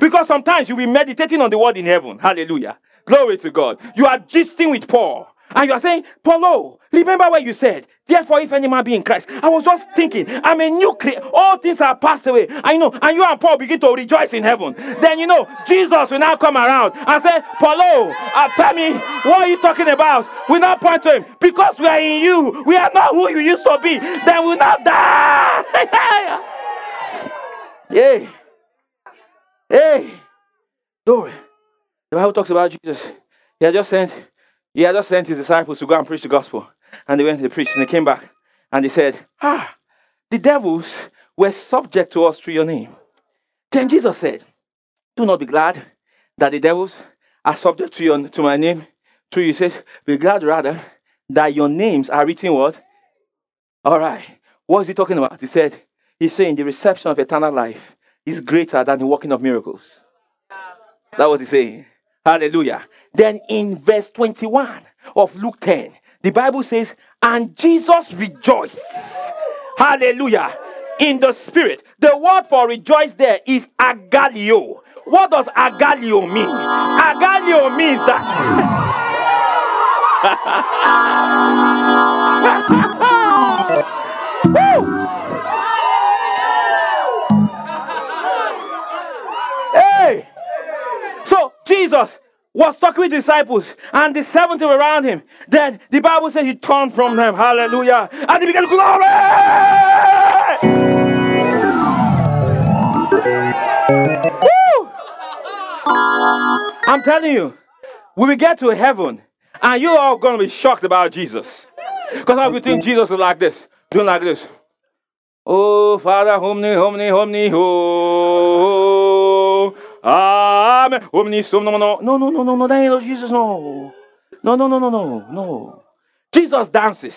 Because sometimes you'll be meditating on the word in heaven. Hallelujah. Glory to God. You are gisting with Paul. And you are saying, Paulo, remember what you said. Therefore, if any man be in Christ, I was just thinking, I'm a new creature. All things are passed away. I know. And you and Paul begin to rejoice in heaven. Then you know, Jesus will now come around and say, Paulo, uh, me, what are you talking about? We now point to him. Because we are in you. We are not who you used to be. Then we not die. Hey. Hey. Glory. The Bible talks about Jesus. He had just sent, he had just sent his disciples to go and preach the gospel. And they went they preached and they came back. And they said, Ah, the devils were subject to us through your name. Then Jesus said, Do not be glad that the devils are subject to your to my name. Through you says, be glad rather that your names are written what? All right. What is he talking about? He said, He's saying the reception of eternal life is greater than the working of miracles. That was he saying. Hallelujah. Then in verse 21 of Luke 10, the Bible says, and Jesus rejoiced. Hallelujah. In the spirit. The word for rejoice there is agalio. What does agalio mean? Agalio means that. Jesus was talking with disciples, and the 70 were around him. Then the Bible says he turned from them. Hallelujah. And he began glory. Woo! I'm telling you, we will get to heaven, and you're all going to be shocked about Jesus. Because if you think Jesus is like this, doing like this. Oh, Father, homni, homni, homni, ho. Oh. Amen. Omni sum no no no no no no no that Jesus no. No no no no no no. Jesus dances.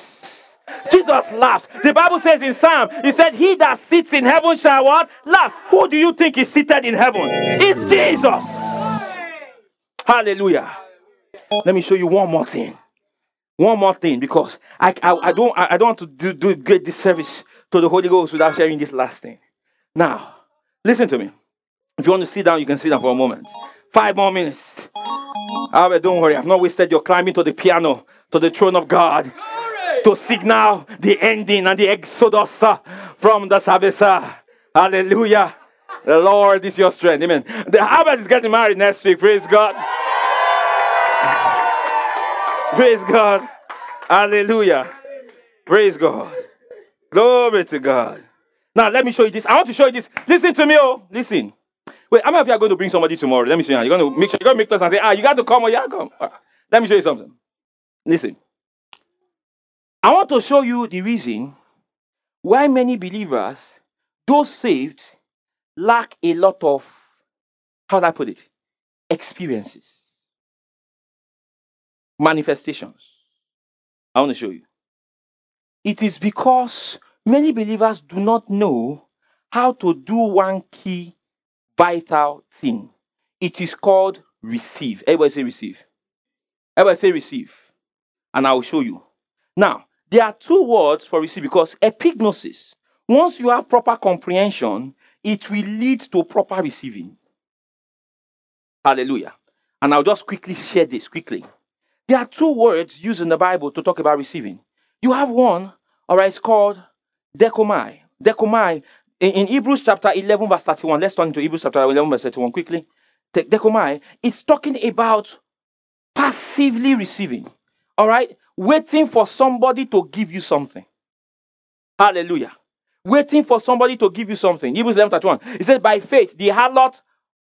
Jesus laughs. The Bible says in Psalm, He said, He that sits in heaven shall what? Laugh. Who do you think is seated in heaven? It's Jesus. Hallelujah. Let me show you one more thing. One more thing, because I, I, I don't I, I don't want to do, do great disservice to the Holy Ghost without sharing this last thing. Now, listen to me. If you want to sit down, you can sit down for a moment. Five more minutes. However, don't worry, I've not wasted your climbing to the piano, to the throne of God, to signal the ending and the exodus uh, from the service. uh. Hallelujah. The Lord is your strength. Amen. The Harvard is getting married next week. Praise God. Praise God. Hallelujah. Praise God. Glory to God. Now, let me show you this. I want to show you this. Listen to me, oh. Listen. Wait, how many of you are going to bring somebody tomorrow? Let me see. You're going to make sure you're going to make us and say, ah, you got to come or you come. Ah, let me show you something. Listen. I want to show you the reason why many believers, those saved, lack a lot of, how do I put it? Experiences, manifestations. I want to show you. It is because many believers do not know how to do one key vital thing. It is called receive. Everybody say receive. Everybody say receive. And I will show you. Now, there are two words for receive because epignosis, once you have proper comprehension, it will lead to proper receiving. Hallelujah. And I'll just quickly share this quickly. There are two words used in the Bible to talk about receiving. You have one, right, it's called dekomai. Dekomai in, in Hebrews chapter 11, verse 31, let's turn to Hebrews chapter 11, verse 31 quickly. Dekomai, it's talking about passively receiving. All right? Waiting for somebody to give you something. Hallelujah. Waiting for somebody to give you something. Hebrews 11, 31. It says, By faith, the harlot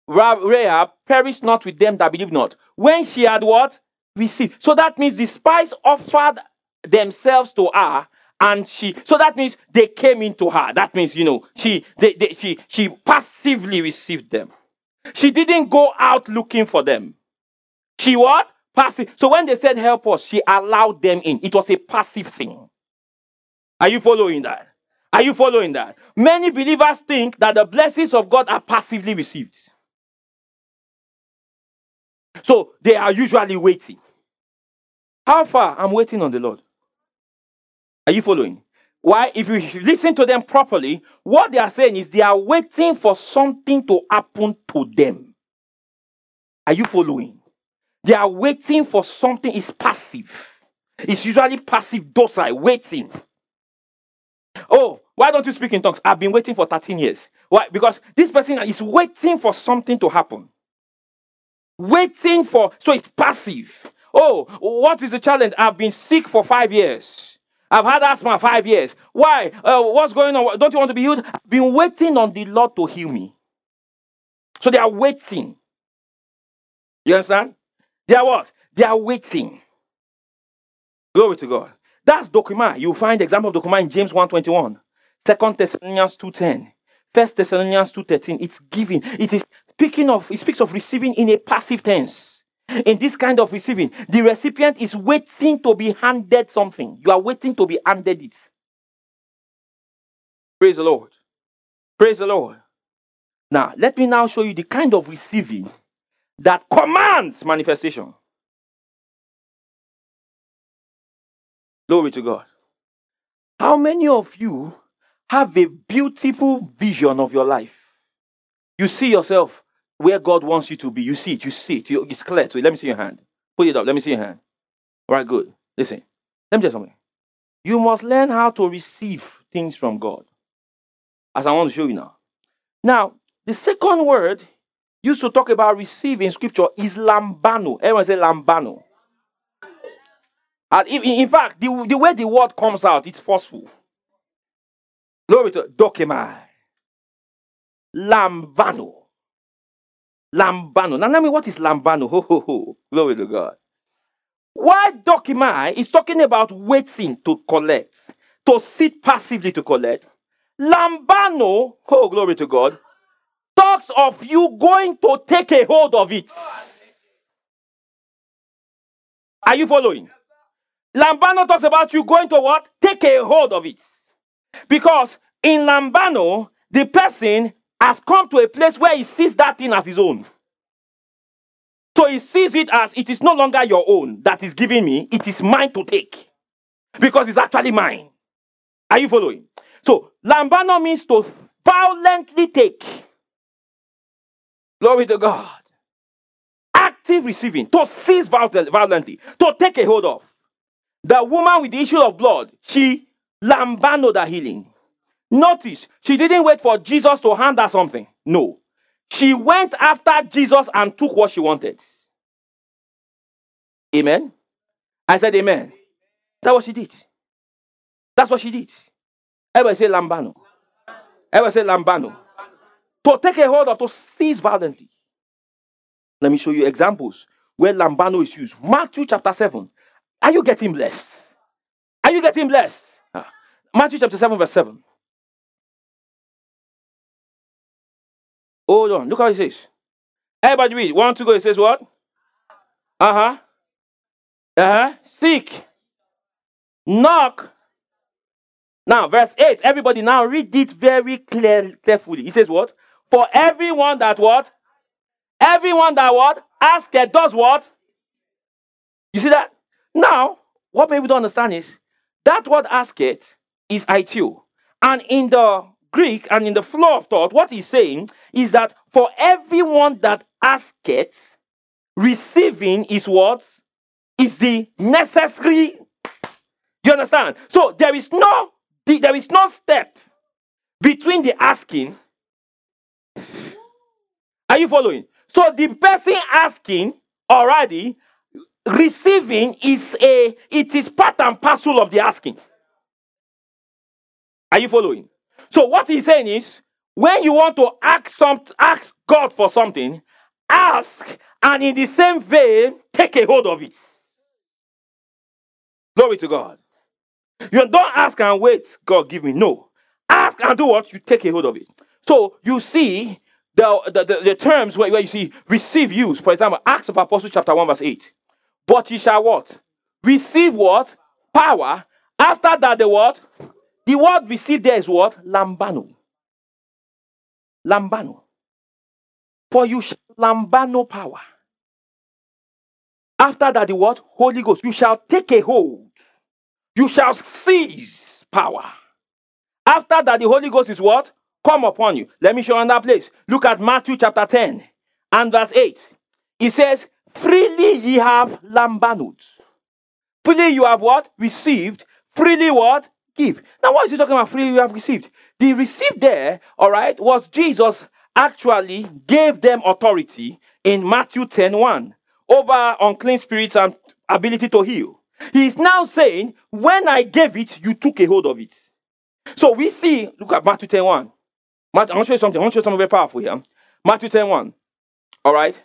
Rahab perished not with them that believe not. When she had what? Received. So that means the spies offered themselves to her and she so that means they came into her. That means you know she they, they, she she passively received them. She didn't go out looking for them. She what? Passive. So when they said help us she allowed them in. It was a passive thing. Are you following that? Are you following that? Many believers think that the blessings of god are passively received. So they are usually waiting. How far? I'm waiting on the lord are you following? Why? If you listen to them properly, what they are saying is they are waiting for something to happen to them. Are you following? They are waiting for something, it's passive. It's usually passive, docile, waiting. Oh, why don't you speak in tongues? I've been waiting for 13 years. Why? Because this person is waiting for something to happen. Waiting for, so it's passive. Oh, what is the challenge? I've been sick for five years. I've had asthma five years. Why? Uh, what's going on? Don't you want to be healed? I've been waiting on the Lord to heal me. So they are waiting. You understand? They are what? They are waiting. Glory to God. That's document. You find example of document in James 1.21, 2 Thessalonians 2.10, 1 Thessalonians 2.13. It's giving. It is speaking of, it speaks of receiving in a passive tense. In this kind of receiving, the recipient is waiting to be handed something. You are waiting to be handed it. Praise the Lord. Praise the Lord. Now, let me now show you the kind of receiving that commands manifestation. Glory to God. How many of you have a beautiful vision of your life? You see yourself where God wants you to be. You see it. You see it. It's clear. So let me see your hand. Put it up. Let me see your hand. All right, good. Listen. Let me tell you something. You must learn how to receive things from God. As I want to show you now. Now, the second word used to talk about receiving scripture is lambano. Everyone say lambano. And in, in fact, the, the way the word comes out, it's forceful. Glory to dokemai. Lambano. Lambano. Now, let me what is lambano? Ho, ho, ho. Glory to God. Why dechomai is talking about waiting to collect, to sit passively to collect. Lambano, oh, glory to God, talks of you going to take a hold of it. Are you following? Lambano talks about you going to what? Take a hold of it. Because in Lambano, the person has come to a place where he sees that thing as his own. So he sees it as it is no longer your own that is giving me, it is mine to take. Because it's actually mine. Are you following? So Lambano means to violently take. Glory to God. Active receiving, to seize violently, to take a hold of. The woman with the issue of blood, she lambano the healing. Notice, she didn't wait for Jesus to hand her something. No. She went after Jesus and took what she wanted. Amen. I said amen. That's what she did. That's what she did. Everybody say lambano. Everybody say lambano. To take a hold of, to seize violently. Let me show you examples where lambano is used. Matthew chapter 7. Are you getting blessed? Are you getting blessed? Ah. Matthew chapter 7, verse 7. Hold on. Look how it says. Everybody read. One, two, go. It says what? Uh huh. Uh huh. Seek. Knock. Now, verse 8. Everybody now read it very clear, carefully. He says what? For everyone that what? Everyone that what? Ask it does what? You see that? Now, what people don't understand is that word it is aiteo. And in the Greek and in the flow of thought, what he's saying is that for everyone that it, receiving is what? Is the necessary. You understand? So there is no there is no step between the asking. Are you following? So the person asking already receiving is a it is part and parcel of the asking. Are you following? So what he's saying is when you want to ask some ask God for something, ask and in the same vein take a hold of it. Glory to God. You don't ask and wait, God give me. No. Ask and do what? You take a hold of it. So you see the, the, the, the terms where, where you see receive use. For example, Acts of Apostles chapter 1, verse 8. But ye shall what? Receive what? Power. After that, the what? The word we see there is what? Lambano. Lambano. For you shall lambano power. After that, the word? Holy Ghost. You shall take a hold. You shall seize power. After that, the Holy Ghost is what? Come upon you. Let me show you another place. Look at Matthew chapter 10 and verse 8. It says, Freely ye have lambanud. Freely you have what? Received. Freely what? Give. Now, what is he talking about? Freely you have received. The received there, all right, was Jesus actually gave them authority in Matthew 10 1 over unclean spirits and ability to heal. He is now saying, When I gave it, you took a hold of it. So we see, look at Matthew 10 1. Matthew, I want to show you something. I want to show you something very powerful here. Matthew 10 1. All right.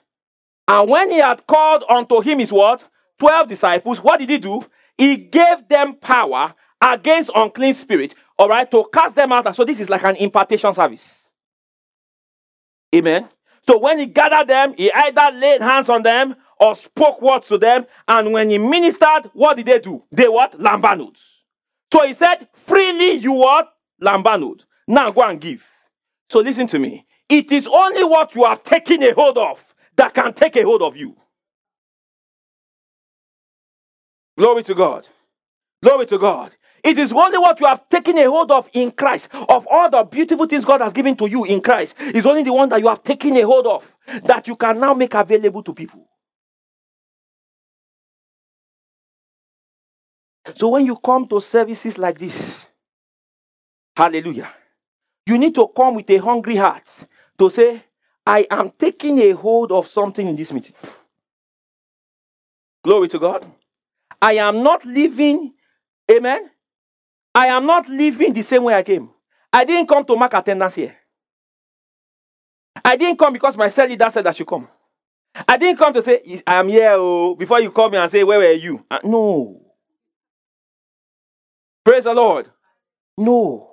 And when he had called unto him his what? Twelve disciples, what did he do? He gave them power against unclean spirit, all right, to cast them out. So this is like an impartation service. Amen. So when he gathered them, he either laid hands on them or spoke words to them. And when he ministered, what did they do? They what? Lambanud. So he said, freely you what? Lambanud. Now go and give. So listen to me. It is only what you are taking a hold of that can take a hold of you. Glory to God. Glory to God. It is only what you have taken a hold of in Christ, of all the beautiful things God has given to you in Christ, is only the one that you have taken a hold of that you can now make available to people. So when you come to services like this, hallelujah, you need to come with a hungry heart to say, I am taking a hold of something in this meeting. Glory to God. I am not living, amen. I am not living the same way I came. I didn't come to mark attendance here. I didn't come because my cell leader said I should come. I didn't come to say, I am here oh, before you call me and say, Where were you? Uh, no. Praise the Lord. No.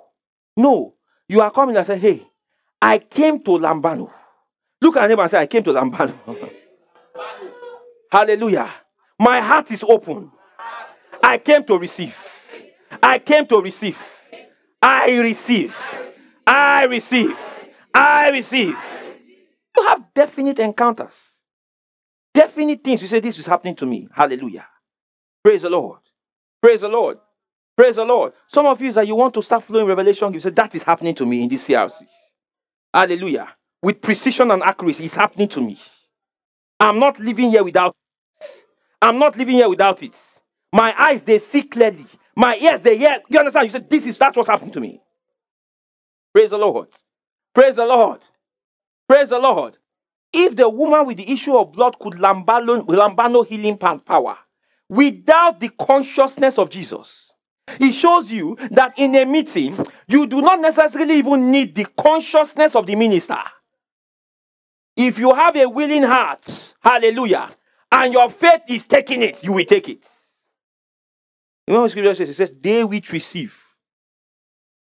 No. You are coming and say, Hey, I came to Lambano. Look at him and say, I came to Lambano. Hallelujah. My heart is open. I came to receive. I came to receive. I receive. I receive. I receive. You have definite encounters. Definite things. You say, This is happening to me. Hallelujah. Praise the Lord. Praise the Lord. Praise the Lord. Some of you that you want to start flowing revelation. You say, That is happening to me in this CRC. Hallelujah. With precision and accuracy, it's happening to me. I'm not living here without it. I'm not living here without it. My eyes, they see clearly. My ears, they hear. You understand? You said, This is that's what's happening to me. Praise the Lord. Praise the Lord. Praise the Lord. If the woman with the issue of blood could lambano, lambano healing power without the consciousness of Jesus, it shows you that in a meeting, you do not necessarily even need the consciousness of the minister. If you have a willing heart, hallelujah, and your faith is taking it, you will take it. Know what scripture says? It says, They which receive,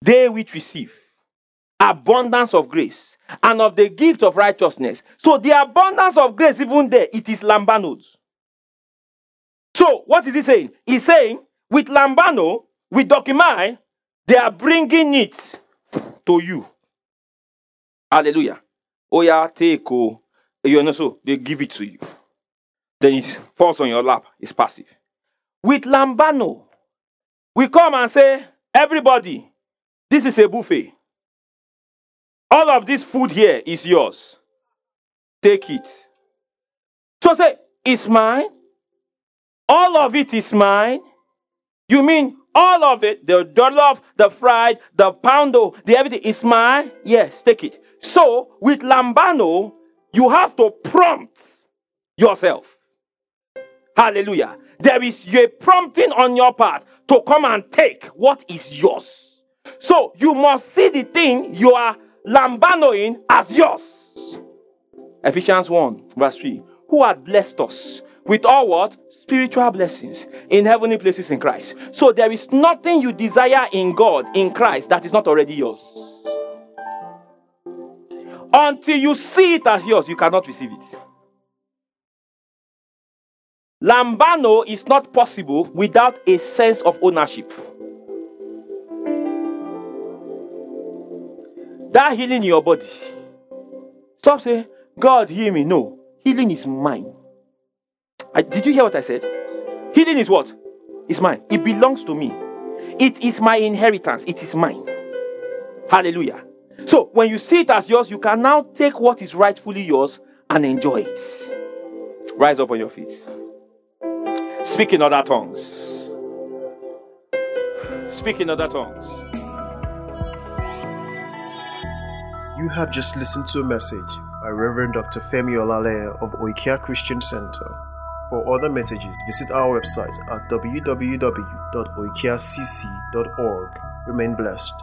they which receive abundance of grace and of the gift of righteousness. So the abundance of grace, even there, it is Lambano's. So what is he saying? He's saying, with Lambano, with Dechomai, they are bringing it to you. Hallelujah. Oh yeah, take oh, you know so they give it to you. Then it falls on your lap. It's passive. With Lambano, we come and say, everybody, this is a buffet. All of this food here is yours. Take it. So say, it's mine. All of it is mine. You mean all of it, the jollof, the fried, the poundo, the everything is mine? Yes, take it. So with lambano, you have to prompt yourself. Hallelujah. There is a prompting on your part to come and take what is yours. So you must see the thing you are lambanoing as yours. Ephesians 1, verse 3. Who had blessed us with all what? Spiritual blessings in heavenly places in Christ. So there is nothing you desire in God, in Christ, that is not already yours. Until you see it as yours, you cannot receive it. Lambano is not possible without a sense of ownership. That healing in your body. Stop saying, God, heal me. No, healing is mine. I, did you hear what I said? Healing is what? It's mine. It belongs to me. It is my inheritance. It is mine. Hallelujah. So when you see it as yours, you can now take what is rightfully yours and enjoy it. Rise up on your feet. Speak in other tongues. Speak in other tongues. You have just listened to a message by Reverend Dr. Femi Olaleye of Oikea Christian Center. For other messages, visit our website at www.oikeacc.org. Remain blessed.